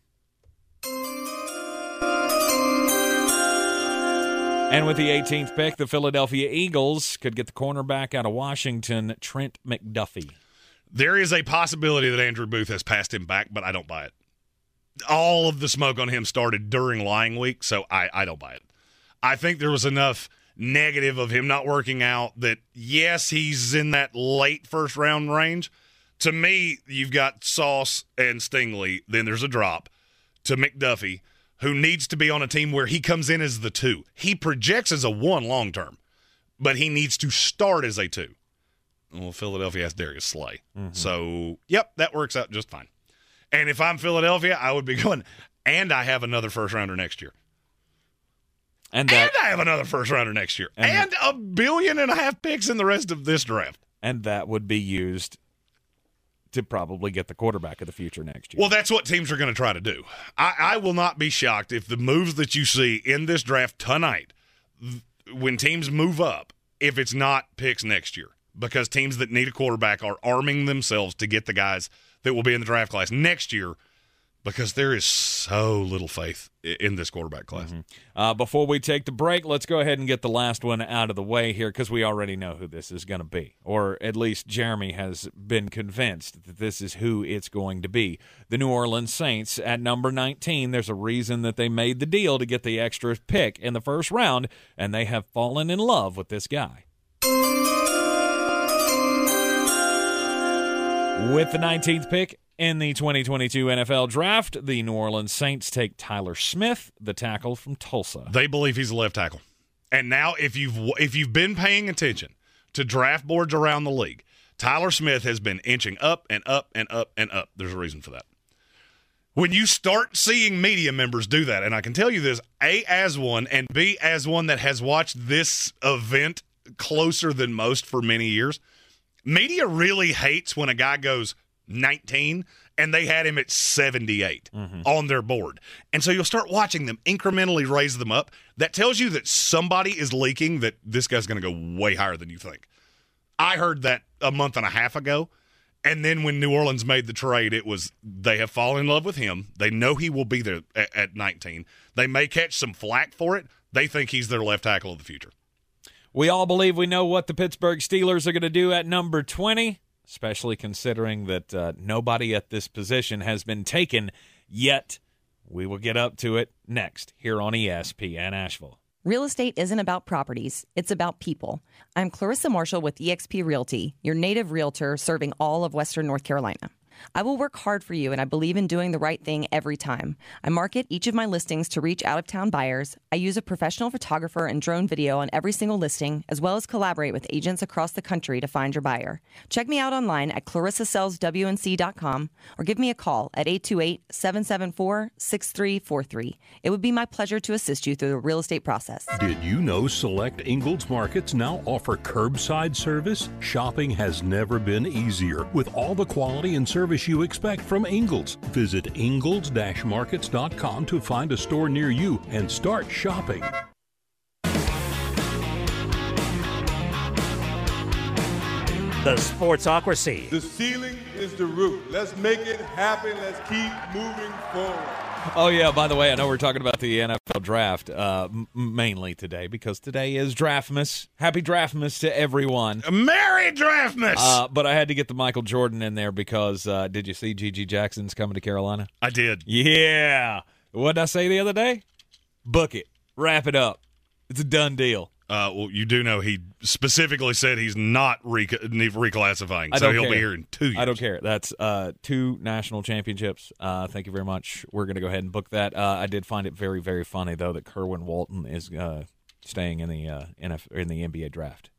And with the 18th pick, the Philadelphia Eagles could get the cornerback out of Washington, Trent McDuffie. There is a possibility that Andrew Booth has passed him back, but I don't buy it. All of the smoke on him started during lying week, so I, I don't buy it. I think there was enough negative of him not working out that, yes, he's in that late first round range. To me, you've got Sauce and Stingley, then there's a drop to McDuffie, who needs to be on a team where he comes in as the two. He projects as a one long term, but he needs to start as a two. Well, Philadelphia has Darius Slay. Mm-hmm. So, yep, that works out just fine. And if I'm Philadelphia, I would be going, and I have another first rounder next year. And, that, and I have another first rounder next year. And, a billion and a half picks in the rest of this draft. And that would be used to probably get the quarterback of the future next year. Well, that's what teams are going to try to do. I, I will not be shocked if the moves that you see in this draft tonight, th- when teams move up, if it's not picks next year, because teams that need a quarterback are arming themselves to get the guys that will be in the draft class next year, because there is so little faith in this quarterback class. Uh, before we take the break, let's go ahead and get the last one out of the way here because we already know who this is going to be. Or at least Jeremy has been convinced that this is who it's going to be. The New Orleans Saints at number 19. There's a reason that they made the deal to get the extra pick in the first round, and they have fallen in love with this guy. With the 19th pick in the 2022 NFL Draft, the New Orleans Saints take Tyler Smith, the tackle from Tulsa. They believe he's a left tackle. And now if you've if you've been paying attention to draft boards around the league, Tyler Smith has been inching up and up and up and up. There's a reason for that. when you start seeing media members do that, and I can tell you this, A, as one, and B, as one that has watched this event closer than most for many years, media really hates when a guy goes 19 and they had him at 78 mm-hmm. on their board. And so you'll start watching them incrementally raise them up. That tells you that somebody is leaking that this guy's going to go way higher than you think. I heard that a month and a half ago. And then when New Orleans made the trade, it was they have fallen in love with him. They know he will be there at, at 19. They may catch some flack for it. They think he's their left tackle of the future. We all believe we know what the Pittsburgh Steelers are going to do at number 20, especially considering that uh, nobody at this position has been taken yet. We will get up to it next here on ESPN Asheville. Real estate isn't about properties, it's about people. I'm Clarissa Marshall with eXp Realty, your native realtor serving all of Western North Carolina. I will work hard for you, and I believe in doing the right thing every time. I market each of my listings to reach out of town buyers. I use a professional photographer and drone video on every single listing, as well as collaborate with agents across the country to find your buyer. Check me out online at clarissasellswnc.com or give me a call at 828 774 6343. It would be my pleasure to assist you through the real estate process. Did you know select Ingles Markets now offer curbside service? Shopping has never been easier with all the quality and service you expect from Ingles. Visit ingles-markets.com to find a store near you and start shopping. The Sportsocracy. The ceiling is the roof. Let's make it happen. Let's keep moving forward. Oh yeah. By the way, I know we're talking about the NFL draft uh, m- mainly today because today is Draftmas. Happy Draftmas to everyone. Merry Draftmas! Uh, but I had to get the Michael Jordan in there because uh, did you see GG Jackson's coming to Carolina? I did. Yeah. What did I say the other day? Book it. Wrap it up. It's a done deal. Uh, well, you do know he specifically said he's not rec- reclassifying, so he'll care. be here in two years. I don't care. That's uh, two national championships. Uh, thank you very much. We're going to go ahead and book that. Uh, I did find it very, very funny though that Kerwin Walton is uh, staying in the uh, NF- in the NBA draft.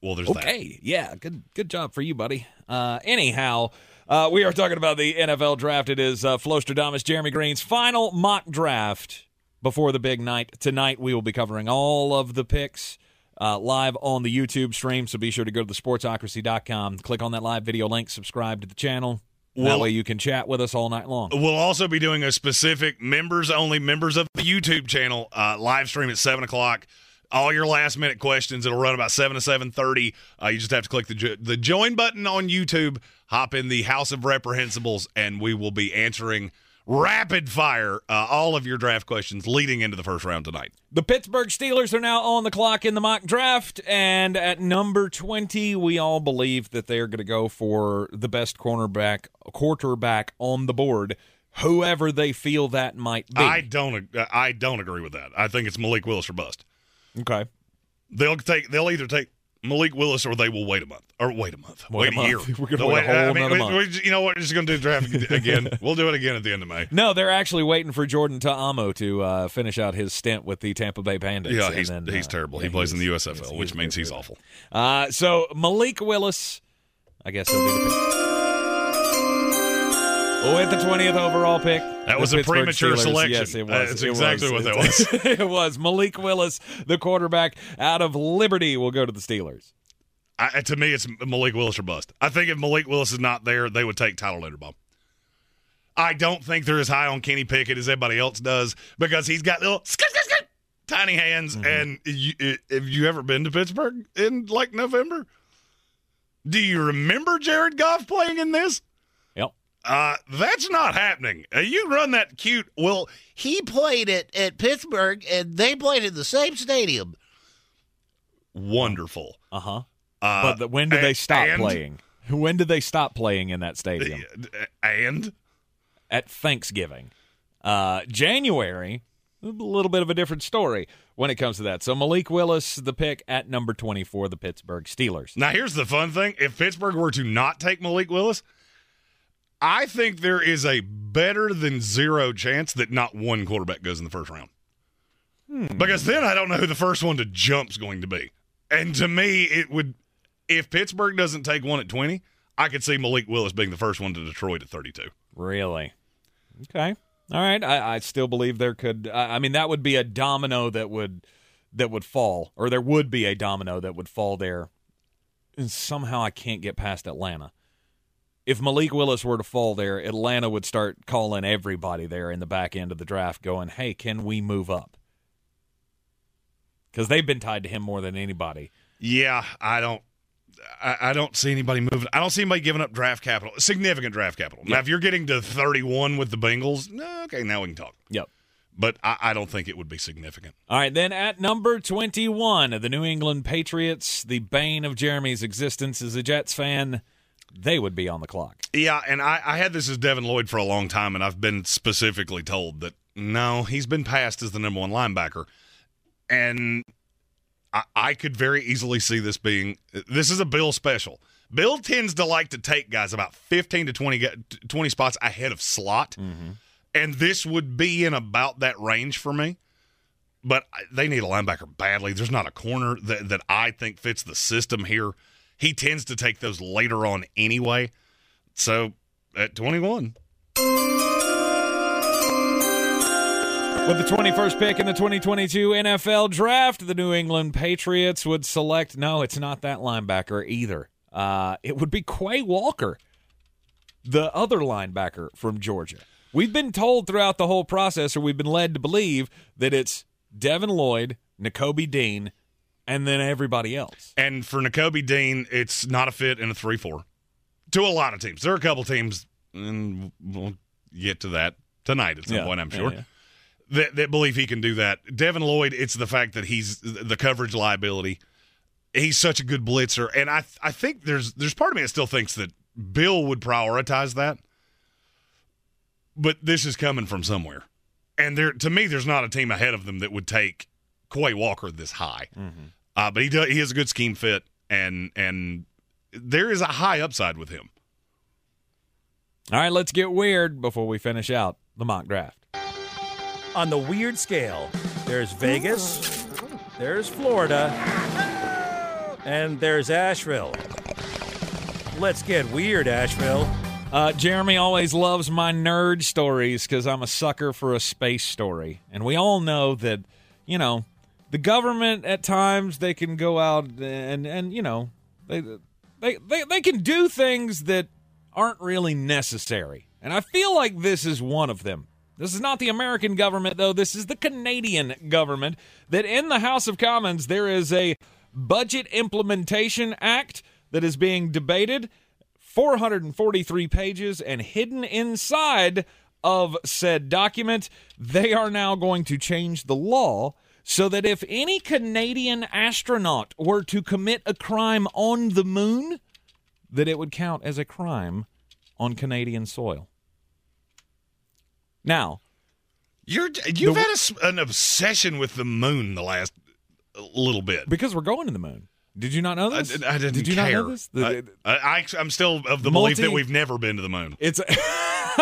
Well, there's okay. Yeah, good good job for you, buddy. Uh, anyhow, uh, we are talking about the NFL draft. It is uh, Flostradamus, Jeremy Greene's final mock draft before the big night. Tonight, we will be covering all of the picks uh, live on the YouTube stream. So be sure to go to the sportsocracy.com, click on that live video link, subscribe to the channel. that way you can chat with us all night long. We'll also be doing a specific members only members of the YouTube channel uh, live stream at seven o'clock. All your last minute questions. It'll run about seven to seven thirty. Uh, you just have to click the jo- the join button on YouTube, hop in the House of Reprehensibles, and we will be answering rapid fire uh, all of your draft questions leading into the first round tonight. The Pittsburgh Steelers are now on the clock in the mock draft, and at number 20, we all believe that they're going to go for the best cornerback quarterback on the board, whoever they feel that might be. I don't I don't agree with that. I think it's Malik Willis or bust. Okay. They'll take they'll either take Malik Willis or they will wait a month or wait a month. Wait Wait, a a, year. We're gonna They'll wait a whole I mean, we- month. we you know what? We're just going to do draft again. we'll do it again at the end of May. No, they're actually waiting for Jordan Ta'amu to uh, finish out his stint with the Tampa Bay Bandits. Yeah, he's then, he's uh, terrible. yeah, he plays in the. USFL, He's- which he's means he's awful. Uh, so Malik Willis, I guess he'll be the. With the 20th overall pick. That was a Pittsburgh premature Steelers. selection. Yes, it Uh, was. it's It exactly what that was. it was. Malik Willis, the quarterback out of Liberty, will go to the Steelers. I, to me, it's Malik Willis or bust. I think if Malik Willis is not there, they would take Tyler Linderbaum. I don't think they're as high on Kenny Pickett as everybody else does because he's got little skit, skit, skit, tiny hands. Mm-hmm. And you, have you ever been to Pittsburgh in like November? Do you remember Jared Goff playing in this? Uh, that's not happening. Uh, you run that cute. Well, He played it at Pittsburgh, and they played in the same stadium. wonderful. Uh-huh. Uh, but the, when did they stop and- playing? When did they stop playing in that stadium? And at Thanksgiving. Uh, January, a little bit of a different story when it comes to that. So Malik Willis, the pick at number 24, the Pittsburgh Steelers. Now, here's the fun thing: if Pittsburgh were to not take Malik Willis, I think there is a better than zero chance that not one quarterback goes in the first round. Hmm. Because then I don't know who the first one to jump's going to be. And to me, it would if Pittsburgh doesn't take one at twenty, I could see Malik Willis being the first one to Detroit at thirty-two. Really? Okay. All right. I, I still believe there could. I, I mean, that would be a domino that would that would fall, or there would be a domino that would fall there. And somehow I can't get past Atlanta. If Malik Willis were to fall there, Atlanta would start calling everybody there in the back end of the draft, going, "Hey, can we move up?" Because they've been tied to him more than anybody. Yeah, I don't. I, I don't see anybody moving. I don't see anybody giving up draft capital, significant draft capital. Now, if you're getting to 31 with the Bengals, no, okay, now we can talk. Yep. But I, I don't think it would be significant. All right, then at number 21, the New England Patriots, the bane of Jeremy's existence as a Jets fan, they would be on the clock. Yeah, and I, I had this as Devin Lloyd for a long time, and I've been specifically told that no, he's been passed as the number one linebacker. And I, I could very easily see this being this is a Bill special. Bill tends to like to take guys about 15 to 20, ga- 20 spots ahead of slot. Mm-hmm. And this would be in about that range for me. But they need a linebacker badly. There's not a corner that, that I think fits the system here. He tends to take those later on anyway. So at 21, With the 21st pick in the 2022 NFL Draft, the New England Patriots would select no, it's not that linebacker either. Uh, it would be Quay Walker, the other linebacker from Georgia. We've been told throughout the whole process, or we've been led to believe, that it's Devin Lloyd, Nakobe Dean, and then everybody else. And for Nakobe Dean, it's not a fit in a 3 4 to a lot of teams. There are a couple teams, and we'll get to that tonight at some Yeah, point, I'm yeah, sure, yeah. That, that believe he can do that. Devin Lloyd, it's the fact that he's the coverage liability. He's such a good blitzer. And I, I think there's, there's part of me that still thinks that Bill would prioritize that. But this is coming from somewhere. And there, to me, there's not a team ahead of them that would take Quay Walker this high. Uh, but he does, he has a good scheme fit, and and there is a high upside with him. All right, let's get weird before we finish out the mock draft. On the weird scale, there's Vegas, there's Florida, and there's Asheville. Let's get weird, Asheville. Uh, Jeremy always loves my nerd stories because I'm a sucker for a space story. And we all know that, you know, the government at times they can go out and, and you know, they, they, they, they can do things that aren't really necessary. And I feel like this is one of them. This is not the American government, though. This is the Canadian government. That in the House of Commons, there is a Budget Implementation Act that is being debated. 443 pages, and hidden inside of said document, they are now going to change the law so that if any Canadian astronaut were to commit a crime on the moon, that it would count as a crime on Canadian soil. Now, You're you've The- had a an obsession with the moon the last little bit. because we're going to the moon. Did you not know I, this? I didn't Did you care. not know this? The- I, I, I'm still of the belief that we've never been to the moon. it's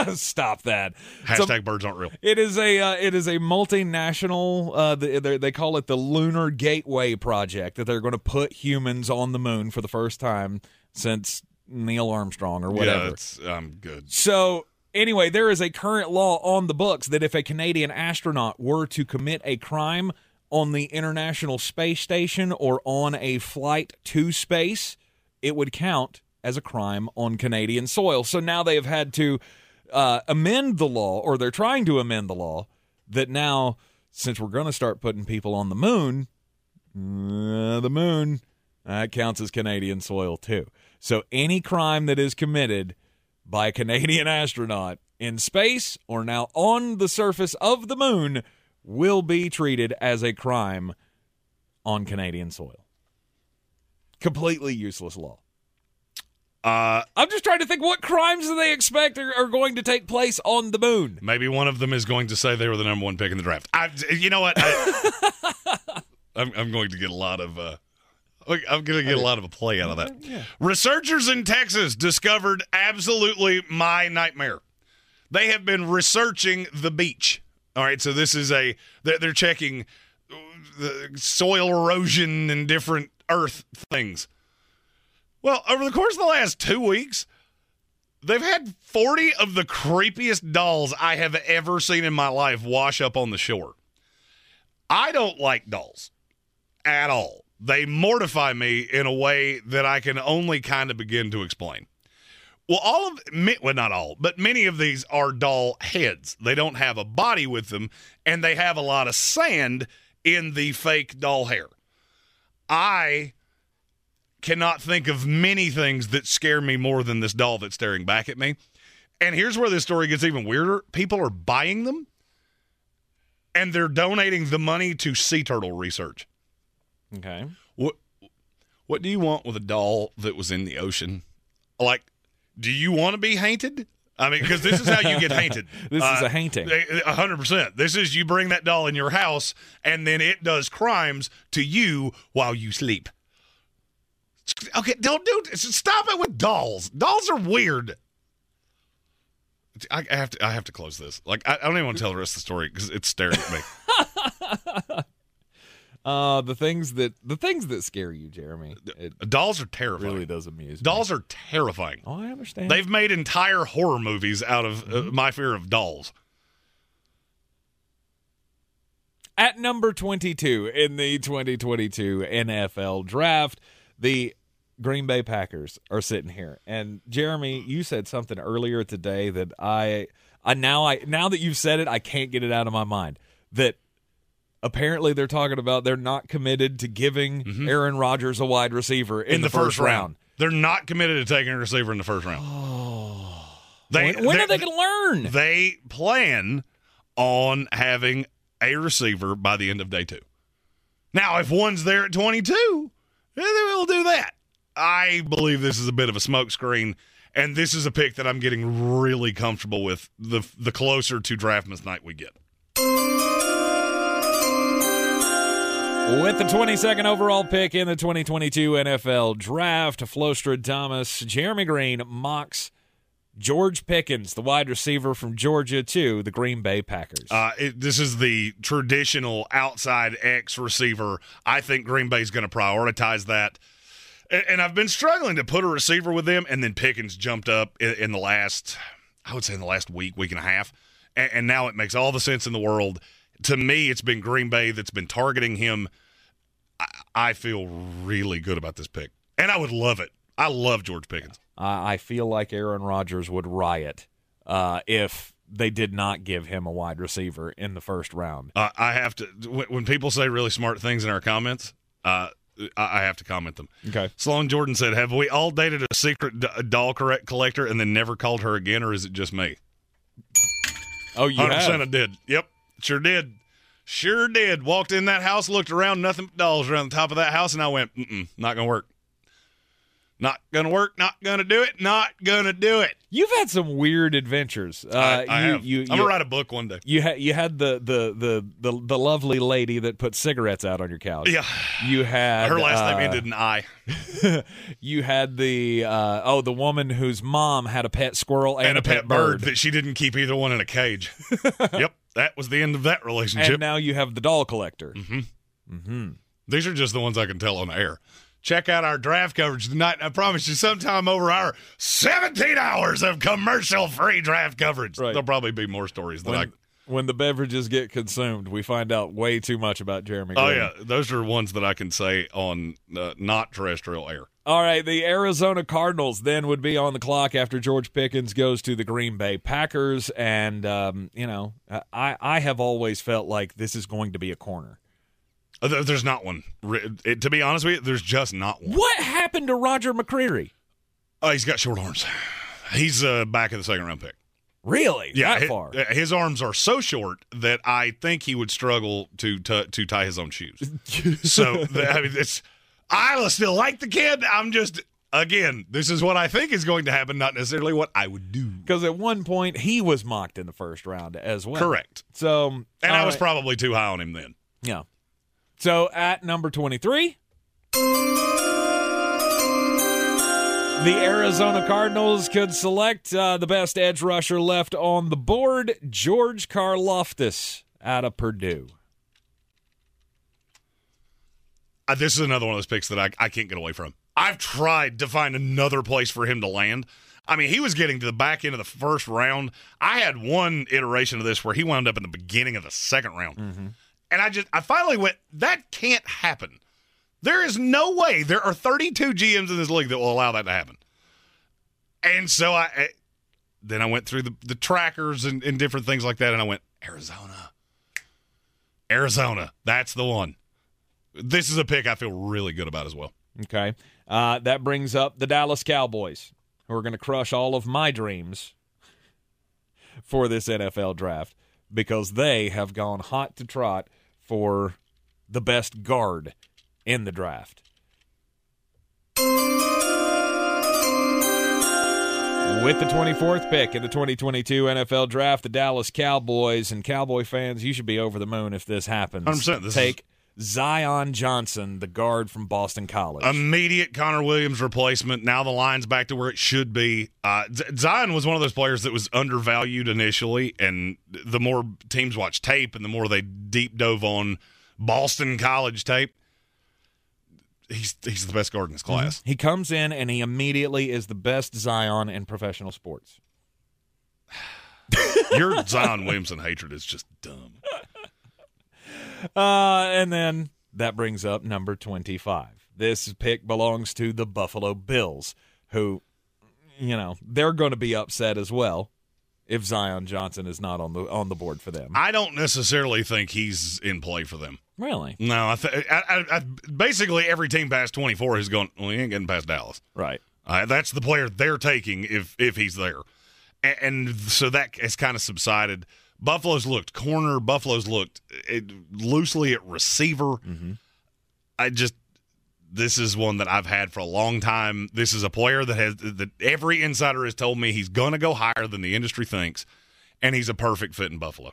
stop that. Hashtag birds aren't real. It is a uh, it is a multinational. Uh, they, they they call it the Lunar Gateway Project. That they're going to put humans on the moon for the first time since Neil Armstrong or whatever. Yeah, it's, I'm good. So anyway, there is a current law on the books that if a Canadian astronaut were to commit a crime on the International Space Station or on a flight to space, it would count as a crime on Canadian soil. So now they have had to uh, amend the law, or they're trying to amend the law, that now, since we're going to start putting people on the moon, uh, the moon, that counts as Canadian soil too. So any crime that is committed by a Canadian astronaut in space or now on the surface of the moon will be treated as a crime on Canadian soil. Completely useless law. Uh, I'm just trying to think what crimes do they expect are, are going to take place on the moon? maybe one of them is going to say they were the number one pick in the draft. I, you know what? I, I'm, I'm going to get a lot of. Uh, I'm going to get a lot of a play out of that. Researchers in Texas discovered absolutely my nightmare. They have been researching the beach. All right, so this is a they're, checking the soil erosion and different earth things. Well, over the course of the last two weeks, They've had 40 of the creepiest dolls I have ever seen in my life wash up on the shore. I don't like dolls at all. They mortify me in a way that I can only kind of begin to explain. Well, all of well, not all, but many of these are doll heads. They don't have a body with them, and they have a lot of sand in the fake doll hair. I cannot think of many things that scare me more than this doll that's staring back at me. And here's where this story gets even weirder. People are buying them and they're donating the money to sea turtle research. Okay. What what do you want with a doll that was in the ocean? Like, do you want to be haunted? I mean, because this is how you get haunted. This is a uh, haunting. A hundred percent. This is you bring that doll in your house, and then it does crimes to you while you sleep. Okay, don't do. Stop it with dolls. Dolls are weird. I, I have to. I have to close this. Like, I, I don't even want to tell the rest of the story because it's staring at me. Uh, the things that the things that scare you, Jeremy. It dolls are terrifying. really does amuse me. Dolls are terrifying. Oh, I understand. They've made entire horror movies out of uh, my fear of dolls. At number 22 in the 2022 NFL draft, the Green Bay Packers are sitting here. And Jeremy, you said something earlier today that I I now I now that you've said it, I can't get it out of my mind. That apparently they're talking about they're not committed to giving mm-hmm. Aaron Rodgers a wide receiver in, in the, first, round. They're not committed to taking a receiver in the first round. Oh. They, when when are they going to learn? They plan on having a receiver by the end of day two. Now, if one's there at 22, then we'll do that. I believe this is a bit of a smokescreen, and this is a pick that I'm getting really comfortable with the the closer to draft night we get. With the 22nd overall pick in the 2022 NFL Draft, Flostradamus, Jeremy Greene mocks George Pickens, the wide receiver from Georgia, to the Green Bay Packers. Uh, it, this is the traditional outside X receiver. I think Green Bay's going to prioritize that. And, and I've been struggling to put a receiver with them, and then Pickens jumped up in, in the last, I would say, in the last week, week and a half. And, and now it makes all the sense in the world. To me, it's been Green Bay that's been targeting him. I, I feel really good about this pick, and I would love it. I love George Pickens. I I feel like Aaron Rodgers would riot uh, if they did not give him a wide receiver in the first round. Uh, I have to when, when people say really smart things in our comments. Uh, I I have to comment them. Okay. Sloan Jordan said, "Have we all dated a secret d- doll correct collector and then never called her again, or is it just me?" Oh, you Hundred percent, I did. Yep, sure did. Sure did. Walked in that house, looked around, nothing but dolls around the top of that house, and I went, Mm-mm, "Not gonna work. Not gonna work. Not gonna do it. Not gonna do it." You've had some weird adventures. Uh, I, I you, have. You, I'm you, gonna write a book one day. You had you had the, the the the the lovely lady that put cigarettes out on your couch. Yeah. You had Her last name uh, ended in I. you had the uh, oh the woman whose mom had a pet squirrel and, and a pet bird that she didn't keep either one in a cage. yep, that was the end of that relationship. and now you have the doll collector. Mm-hmm. Mm-hmm. These are just the ones I can tell on air. Check out our draft coverage tonight. I promise you, sometime over our 17 hours of commercial free draft coverage, Right. there'll probably be more stories than I. When, when the beverages get consumed, we find out way too much about Jeremy. Oh yeah, those are ones that I can say on uh, not terrestrial air. All right, the Arizona Cardinals then would be on the clock after George Pickens goes to the Green Bay Packers, and um, you know, I I have always felt like this is going to be a corner. Uh, there- There's not one. It- to be honest with you, there's just not one. What happened to Roger McCreary? Oh, he's got short arms. He's uh, back in the second round pick. Really? Yeah, that far? uh, His arms are so short that I think he would struggle to to, to tie his own shoes. so I mean, it's I still like the kid. I'm just again, this is what I think is going to happen, not necessarily what I would do. Because at one point he was mocked in the first round as well. Correct. So, And I was right. probably too high on him then. yeah. So at number twenty-three. The Arizona Cardinals could select uh, the best edge rusher left on the board, George Karlaftis out of Purdue. Uh, this is another one of those picks that I, I can't get away from. I've tried to find another place for him to land. I mean, he was getting to the back end of the first round. I had one iteration of this where he wound up in the beginning of the second round. And I just, I finally went, that can't happen. There is no way. There are 32 GMs in this league that will allow that to happen. And so I, I then I went through the, the trackers and, and different things like that, and I went, Arizona. Arizona. That's the one. This is a pick I feel really good about as well. Okay. Uh, that brings up the Dallas Cowboys, who are going to crush all of my dreams for this NFL draft because they have gone hot to trot for the best guard in the draft. With the 24th pick in the 2022 NFL Draft, the Dallas Cowboys and Cowboy fans, you should be over the moon if this happens. 100%. This Take Zion Johnson, the guard from Boston College. Immediate Connor Williams replacement. Now the line's back to where it should be. Uh, Zion was one of those players that was undervalued initially, and the more teams watch tape and the more they deep dove on Boston College tape, he's he's the best guard in his class. He comes in and he immediately is the best Zion in professional sports. Your Zion Williamson hatred is just dumb. Uh, and then that brings up number 25. This pick belongs to the Buffalo Bills, who, you know, they're going to be upset as well if Zion Johnson is not on the on the board for them. I don't necessarily think he's in play for them. Really? No, I, th- I, I, I basically every team past twenty four has gone. Well, he ain't getting past Dallas. Right. Uh, that's the player they're taking if if he's there, and, and so that has kind of subsided. Buffalo's looked corner. Buffalo's looked it, loosely at receiver. Mm-hmm. I just this is one that I've had for a long time. This is a player that has that every insider has told me he's going to go higher than the industry thinks, and he's a perfect fit in Buffalo.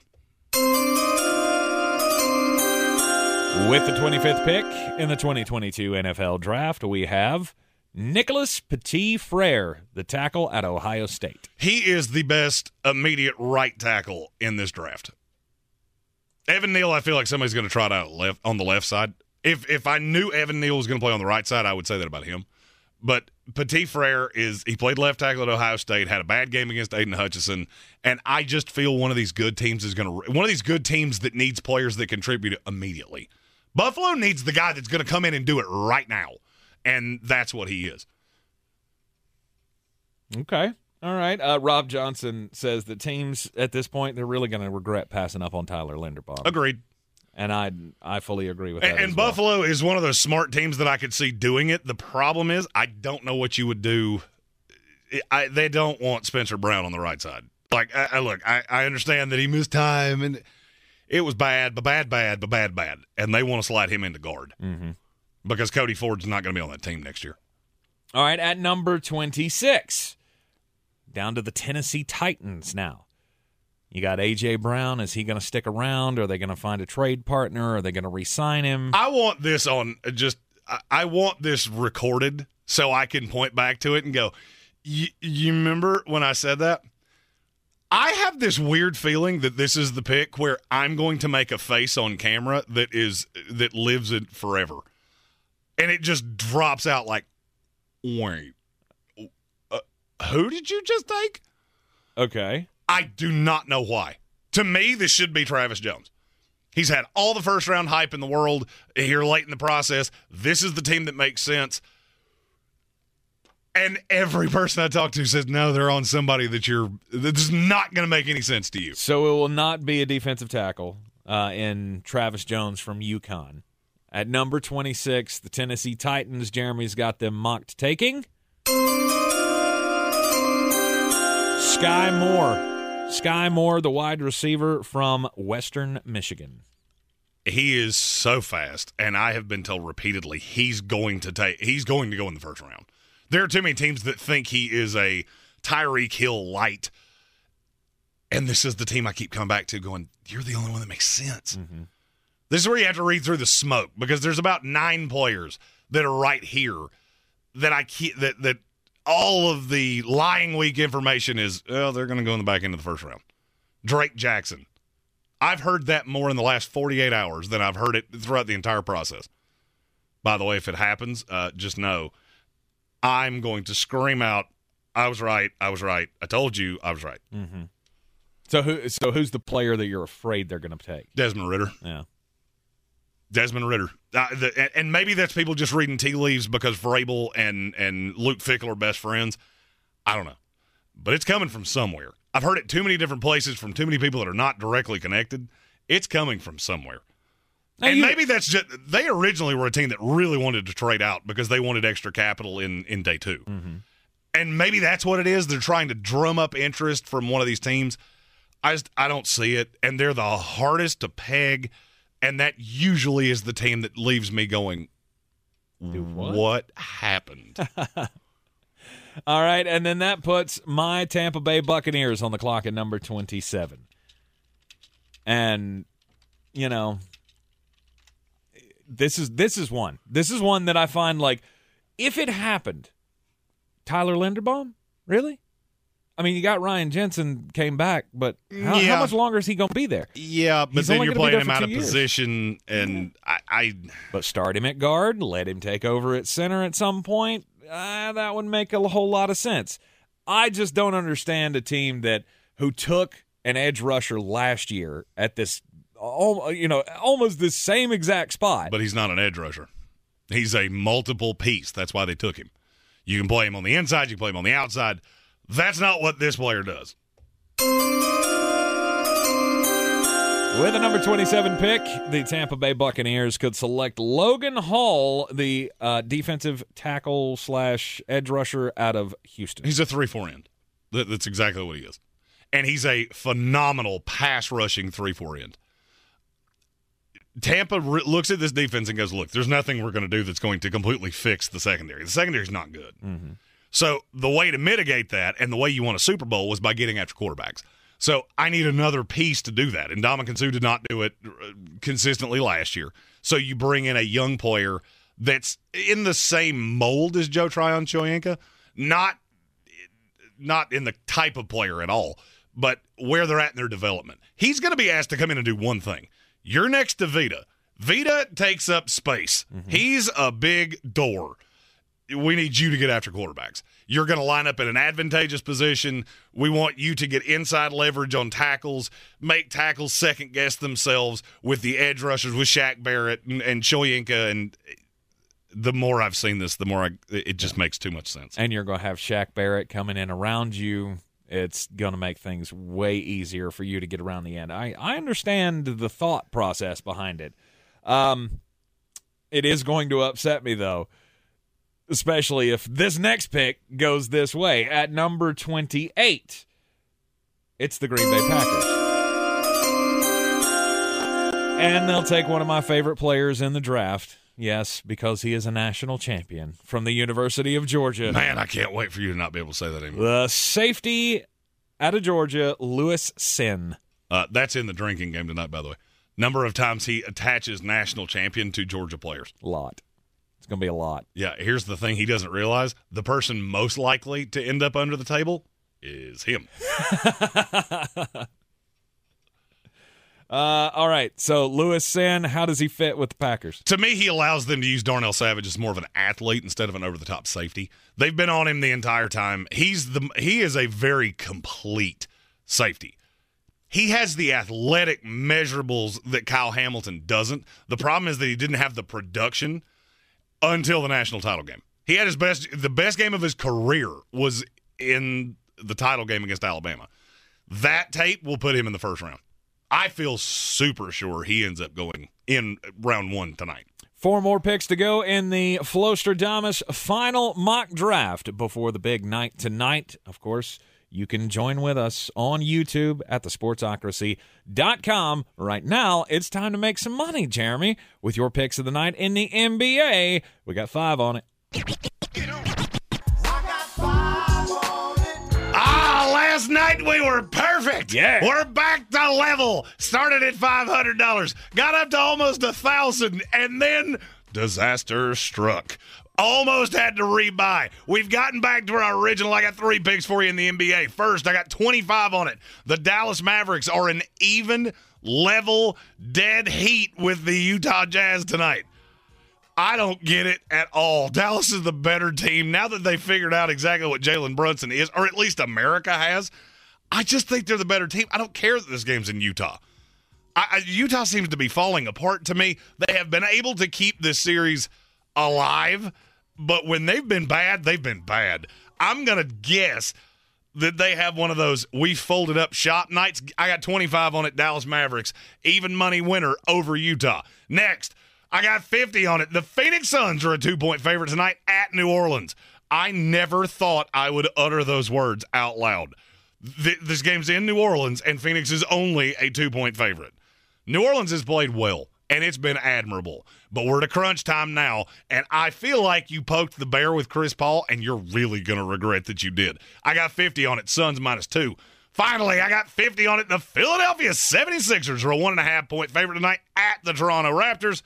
With the 25th pick in the 2022 NFL Draft, we have Nicholas Petit Frere, the tackle at Ohio State. He is the best immediate right tackle in this draft. Evan Neal, I feel like somebody's going to try it out left on the left side. If if I knew Evan Neal was going to play on the right side, I would say that about him. But Petit Frere is he played left tackle at Ohio State, had a bad game against Aidan Hutchinson, and I just feel one of these good teams is going to one of these good teams that needs players that contribute immediately. Buffalo needs the guy that's going to come in and do it right now, and that's what he is. Okay. All right. Uh, Rob Johnson says that teams at this point they're really going to regret passing up on Tyler Linderbaum. Agreed. And I I fully agree with that. And, and well. Buffalo is one of those smart teams that I could see doing it. The problem is, I don't know what you would do. I, they don't want Spencer Brown on the right side. Like, I, I look, I, I understand that he missed time and it was bad, but bad, bad, but bad, bad, and they want to slide him into guard Mhm. Because Cody Ford's not going to be on that team next year. All right, at number 26, down to the Tennessee Titans now. You got A.J. Brown. Is he going to stick around? Are they going to find a trade partner? Are they going to re sign him? I want this on just. I- want this recorded so I can point back to it and go. You, you remember when I said that? I have this weird feeling that this is the pick where I'm going to make a face on camera that is that lives it forever, and it just drops out like, wait, uh, who did you just take? Okay. I do not know why. To me, this should be Travis Jones. He's had all the first round hype in the world here late in the process. This is the team that makes sense. And every person I talk to says, no, they're on somebody that you're, that's not going to make any sense to you. So it will not be a defensive tackle uh, in Travis Jones from UConn. At number 26, the Tennessee Titans. Jeremy's got them mocked taking. Skyy Moore. Skyy Moore, the wide receiver from Western Michigan. He is so fast, and I have been told repeatedly he's going to take, he's going to go in the first round. There are too many teams that think he is a Tyreek Hill light. And this is the team I keep coming back to going, you're the only one that makes sense. Mm-hmm. This is where you have to read through the smoke because there's about nine players that are right here that I keep that that all of the lying week information is, oh, they're going to go in the back end of the first round. Drake Jackson. I've heard that more in the last 48 hours than I've heard it throughout the entire process. By the way, if it happens, uh, just know I'm going to scream out, I was right. I was right. I told you I was right. Mm-hmm. So who? So who's the player that you're afraid they're going to take? Desmond Ridder. Yeah. Desmond Ridder. Uh, the, and maybe that's people just reading tea leaves because Vrabel and, and Luke Fickell are best friends. I don't know. But it's coming from somewhere. I've heard it too many different places from too many people that are not directly connected. It's coming from somewhere. Now and you- maybe that's just they originally were a team that really wanted to trade out because they wanted extra capital in in day 2 and maybe that's what it is. They're trying to drum up interest from one of these teams. I just I don't see it, and they're the hardest to peg, and that usually is the team that leaves me going, what? happened? All right, and then that puts my Tampa Bay Buccaneers on the clock at number 27. And you know, this is this is one. This is one that I find like if it happened, Tyler Linderbaum, really? I mean, you got Ryan Jensen came back, but how, Yeah. how much longer is he going to be there? yeah, but He's then you're playing him out of years. position, and I, I But start him at guard, let him take over at center at some point. Uh, that would make a whole lot of sense. I just don't understand a team that who took an edge rusher last year at this, you know, almost the same exact spot. but he's not an edge rusher. He's a multiple piece. That's why they took him. You can play him on the inside. You can play him on the outside. That's not what this player does. With a number 27 pick, the Tampa Bay Buccaneers could select Logan Hall, the uh, defensive tackle slash edge rusher out of Houston. He's a three four end. That's exactly what he is, and he's a phenomenal pass rushing three four end. Tampa re- looks at this defense and goes, "Look, there's nothing we're going to do that's going to completely fix the secondary. The secondary is not good. So the way to mitigate that, and the way you won a Super Bowl, was by getting after quarterbacks. So I need another piece to do that, and Ndamukong Suh did not do it uh, consistently last year. So you bring in a young player that's in the same mold as Joe Tryon Shoyinka, not not in the type of player at all, but where they're at in their development. He's going to be asked to come in and do one thing. You're next to Vita. Vita takes up space. He's a big door. We need you to get after quarterbacks. You're going to line up in an advantageous position. We want you to get inside leverage on tackles, make tackles second guess themselves with the edge rushers with Shaq Barrett and, and Shoyinka. And the more I've seen this, the more I, it just makes too much sense. and you're going to have Shaq Barrett coming in around you. It's going to make things way easier for you to get around the end. I, I understand the thought process behind it. Um, it is going to upset me, though, especially if this next pick goes this way. At number 28, it's the Green Bay Packers. And they'll take one of my favorite players in the draft. Yes, because he is a national champion from the University of Georgia. Man, I can't wait for you to not be able to say that anymore. The safety out of Georgia, Lewis Cine. Uh, that's in the drinking game tonight, by the way. Number of times he attaches national champion to Georgia players. A lot. Going to be a lot. Yeah, here's the thing he doesn't realize the person most likely to end up under the table is him. Uh, all right. So Lewis Cine, how does he fit with the Packers? To me, he allows them to use Darnell Savage as more of an athlete instead of an over the top safety. They've been on him the entire time. He's the he is a very complete safety. He has the athletic measurables that Kyle Hamilton doesn't. The problem is that he didn't have the production until the national title game. He had his best the best game of his career was in the title game against Alabama. That tape will put him in the first round. I feel super sure he ends up going in round 1 tonight. Four more picks to go in the Flostradamus final mock draft before the big night tonight. Of course, you can join with us on YouTube at thesportsocracy.com. Right now, it's time to make some money, Jeremy, with your picks of the night in the NBA. We got five on it. Ah, last night we were perfect. Yeah. We're back to level. Started at $500, got up to almost a 1000 and then disaster struck. Almost had to rebuy. We've gotten back to our original. I got three picks for you in the NBA. First, I got 25 on it. The Dallas Mavericks are an even level dead heat with the Utah Jazz tonight. I don't get it at all. Dallas is the better team now that they figured out exactly what Jalen Brunson is, or at least America has. I just think they're the better team. I don't care that this game's in Utah. I, I, Utah seems to be falling apart to me. They have been able to keep this series alive, but when they've been bad, they've been bad. I'm going to guess that they have one of those we folded up shop nights. I got 25 on it, Dallas Mavericks, even money winner over Utah. Next, I got 50 on it. The Phoenix Suns are a two point favorite tonight at New Orleans. I never thought I would utter those words out loud. Th- this game's in New Orleans, and Phoenix is only a two point favorite. New Orleans has played well, and it's been admirable. But we're to crunch time now, and I feel like you poked the bear with Chris Paul, and you're really going to regret that you did. I got 50 on it, Suns minus two. Finally, I got 50 on it. The Philadelphia 76ers are a one and a half point favorite tonight at the Toronto Raptors.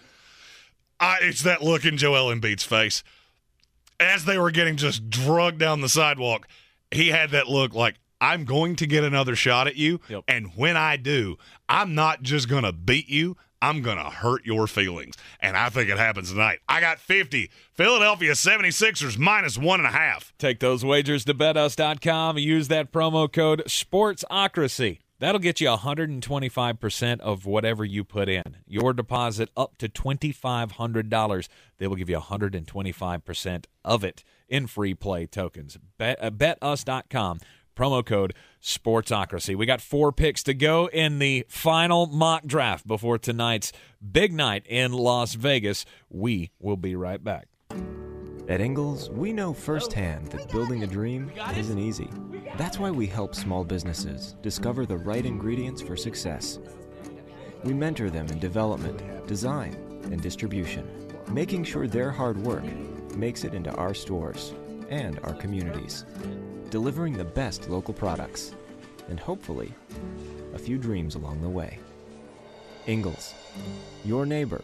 Uh, it's that look in Joel Embiid's face. As they were getting just drugged down the sidewalk, he had that look like, I'm going to get another shot at you. Yep. And when I do, I'm not just going to beat you, I'm going to hurt your feelings. And I think it happens tonight. I got 50. Philadelphia 76ers minus one and a half. Take those wagers to betus.com. Use that promo code SPORTSOCRACY. That'll get you 125% of whatever you put in. Your deposit up to $2,500. They will give you 125% of it in free play tokens. Bet, uh, betus.com. Promo code Sportsocracy. We got four picks to go in the final mock draft before tonight's big night in Las Vegas. We will be right back. At Ingles, we know firsthand that building a dream isn't easy. That's why we help small businesses discover the right ingredients for success. We mentor them in development, design, and distribution, making sure their hard work makes it into our stores and our communities, delivering the best local products, and hopefully, a few dreams along the way. Ingles, your neighbor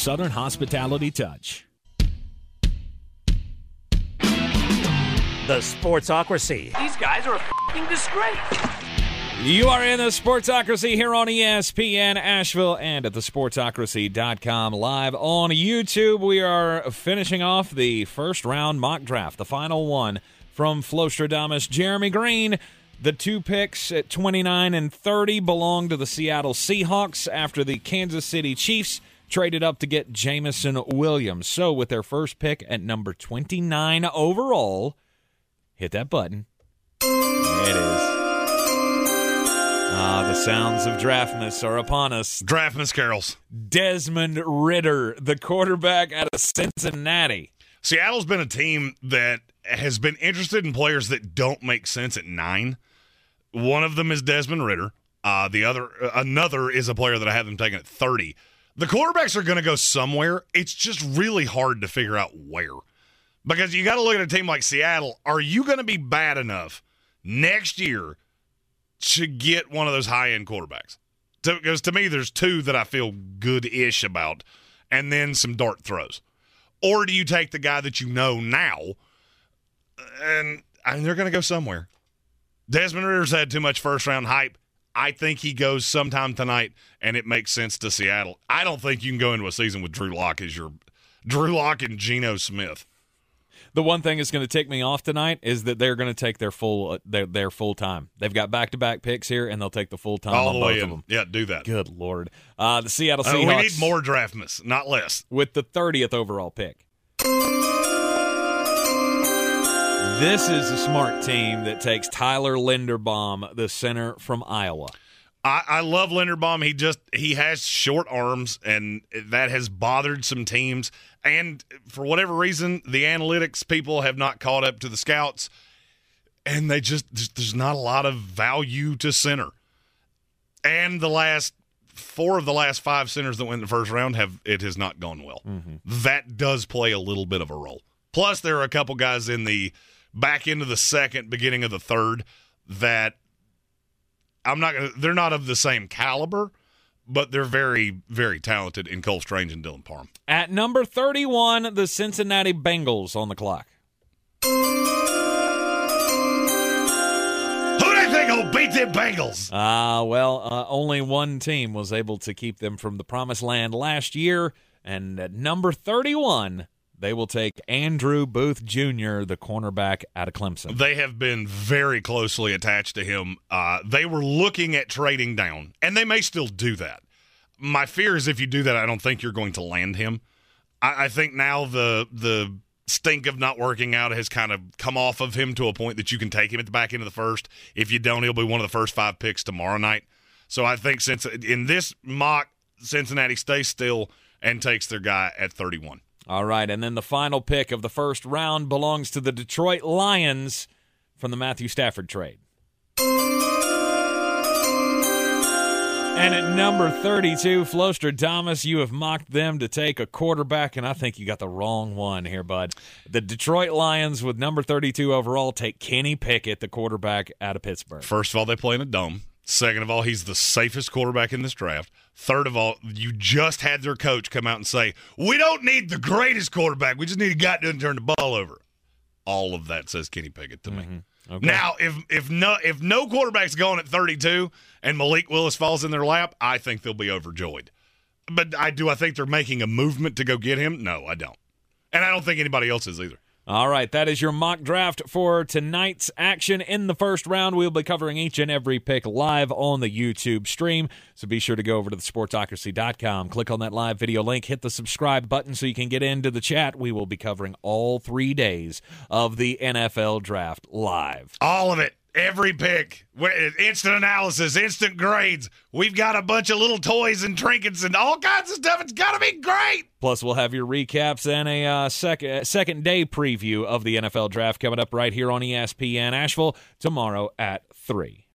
Southern hospitality touch. The Sportsocracy. These guys are a f***ing disgrace. You are in the Sportsocracy here on ESPN Asheville and at thesportsocracy.com live on YouTube. We are finishing off the first round mock draft, the final one from Flostradamus. Jeremy Greene, the two picks at 29 and 30 belong to the Seattle Seahawks after the Kansas City Chiefs traded up to get Jameson Williams. So with their first pick at number 29 overall, hit that button. It is. Ah, the sounds of Draftmas are upon us. Draftmas carols. Desmond Ridder, the quarterback out of Cincinnati. Seattle's been a team that has been interested in players that don't make sense at nine. One of them is Desmond Ridder. Uh, the other, uh, another is a player that I have them taking at thirty. The quarterbacks are going to go somewhere. It's just really hard to figure out where, because you got to look at a team like Seattle. Are you going to be bad enough next year to get one of those high end quarterbacks? Because to me, there's two that I feel good ish about, and then some dart throws. Or do you take the guy that you know now, and they're going to go somewhere? Desmond Ridder's had too much first round hype. I think he goes sometime tonight, and it makes sense to Seattle. I don't think you can go into a season with Drew Lock as your Drew Lock and Geno Smith. The one thing that's going to take me off tonight is that they're going to take their full uh, their their full time. They've got back to back picks here, and they'll take the full time All on both way of them. Yeah, do that. Good lord, uh, the Seattle Uh, Seahawks. we need more Draftmas, not less. with the 30th overall pick. This is a smart team that takes Tyler Linderbaum, the center from Iowa. I, I love Linderbaum. He just he has short arms, and that has bothered some teams. And for whatever reason, the analytics people have not caught up to the scouts, and they just there's, there's not a lot of value to center. And the last four of the last five centers that went in the first round have it has not gone well. Mm-hmm. That does play a little bit of a role. Plus, there are a couple guys in the back into the second, beginning of the third that I'm not gonna. They're not of the same caliber, but they're very, very talented in Cole Strange and Dylan Parham. At number 31, the Cincinnati Bengals on the clock. Who do they think will beat the Bengals? Ah, well, uh, only one team was able to keep them from the promised land last year. And at number 31, they will take Andrew Booth Jr., the cornerback out of Clemson. They have been very closely attached to him. Uh, they were looking at trading down, and they may still do that. My fear is if you do that, I don't think you're going to land him. I, I think now the the stink of not working out has kind of come off of him to a point that you can take him at the back end of the first. If you don't, he'll be one of the first five picks tomorrow night. So I think since in this mock, Cincinnati stays still and takes their guy at 31. All right, and then the final pick of the first round belongs to the Detroit Lions from the Matthew Stafford trade. And at number 32, Flostradamus, you have mocked them to take a quarterback, and I think you got the wrong one here, bud. The Detroit Lions, with number 32 overall, take Kenny Pickett, the quarterback out of Pittsburgh. First of all, they play in a dome. Second of all, he's the safest quarterback in this draft. Third of all, you just had their coach come out and say, We don't need the greatest quarterback. We just need a guy that doesn't turn the ball over. All of that says Kenny Pickett to me. Mm-hmm. Okay. Now, if if no if no quarterback's going at 32 and Malik Willis falls in their lap, I think they'll be overjoyed. But I do I think they're making a movement to go get him? No, I don't. And I don't think anybody else is either. All right, that is your mock draft for tonight's action in the first round. We'll be covering each and every pick live on the YouTube stream. So be sure to go over to thesportsocracy.com, click on that live video link, hit the subscribe button so you can get into the chat. We will be covering all three days of the NFL draft live. All of it. Every pick, instant analysis, instant grades. We've got a bunch of little toys and trinkets and all kinds of stuff. It's got to be great. Plus, we'll have your recaps and a uh, second second day preview of the NFL draft coming up right here on ESPN Asheville tomorrow at three.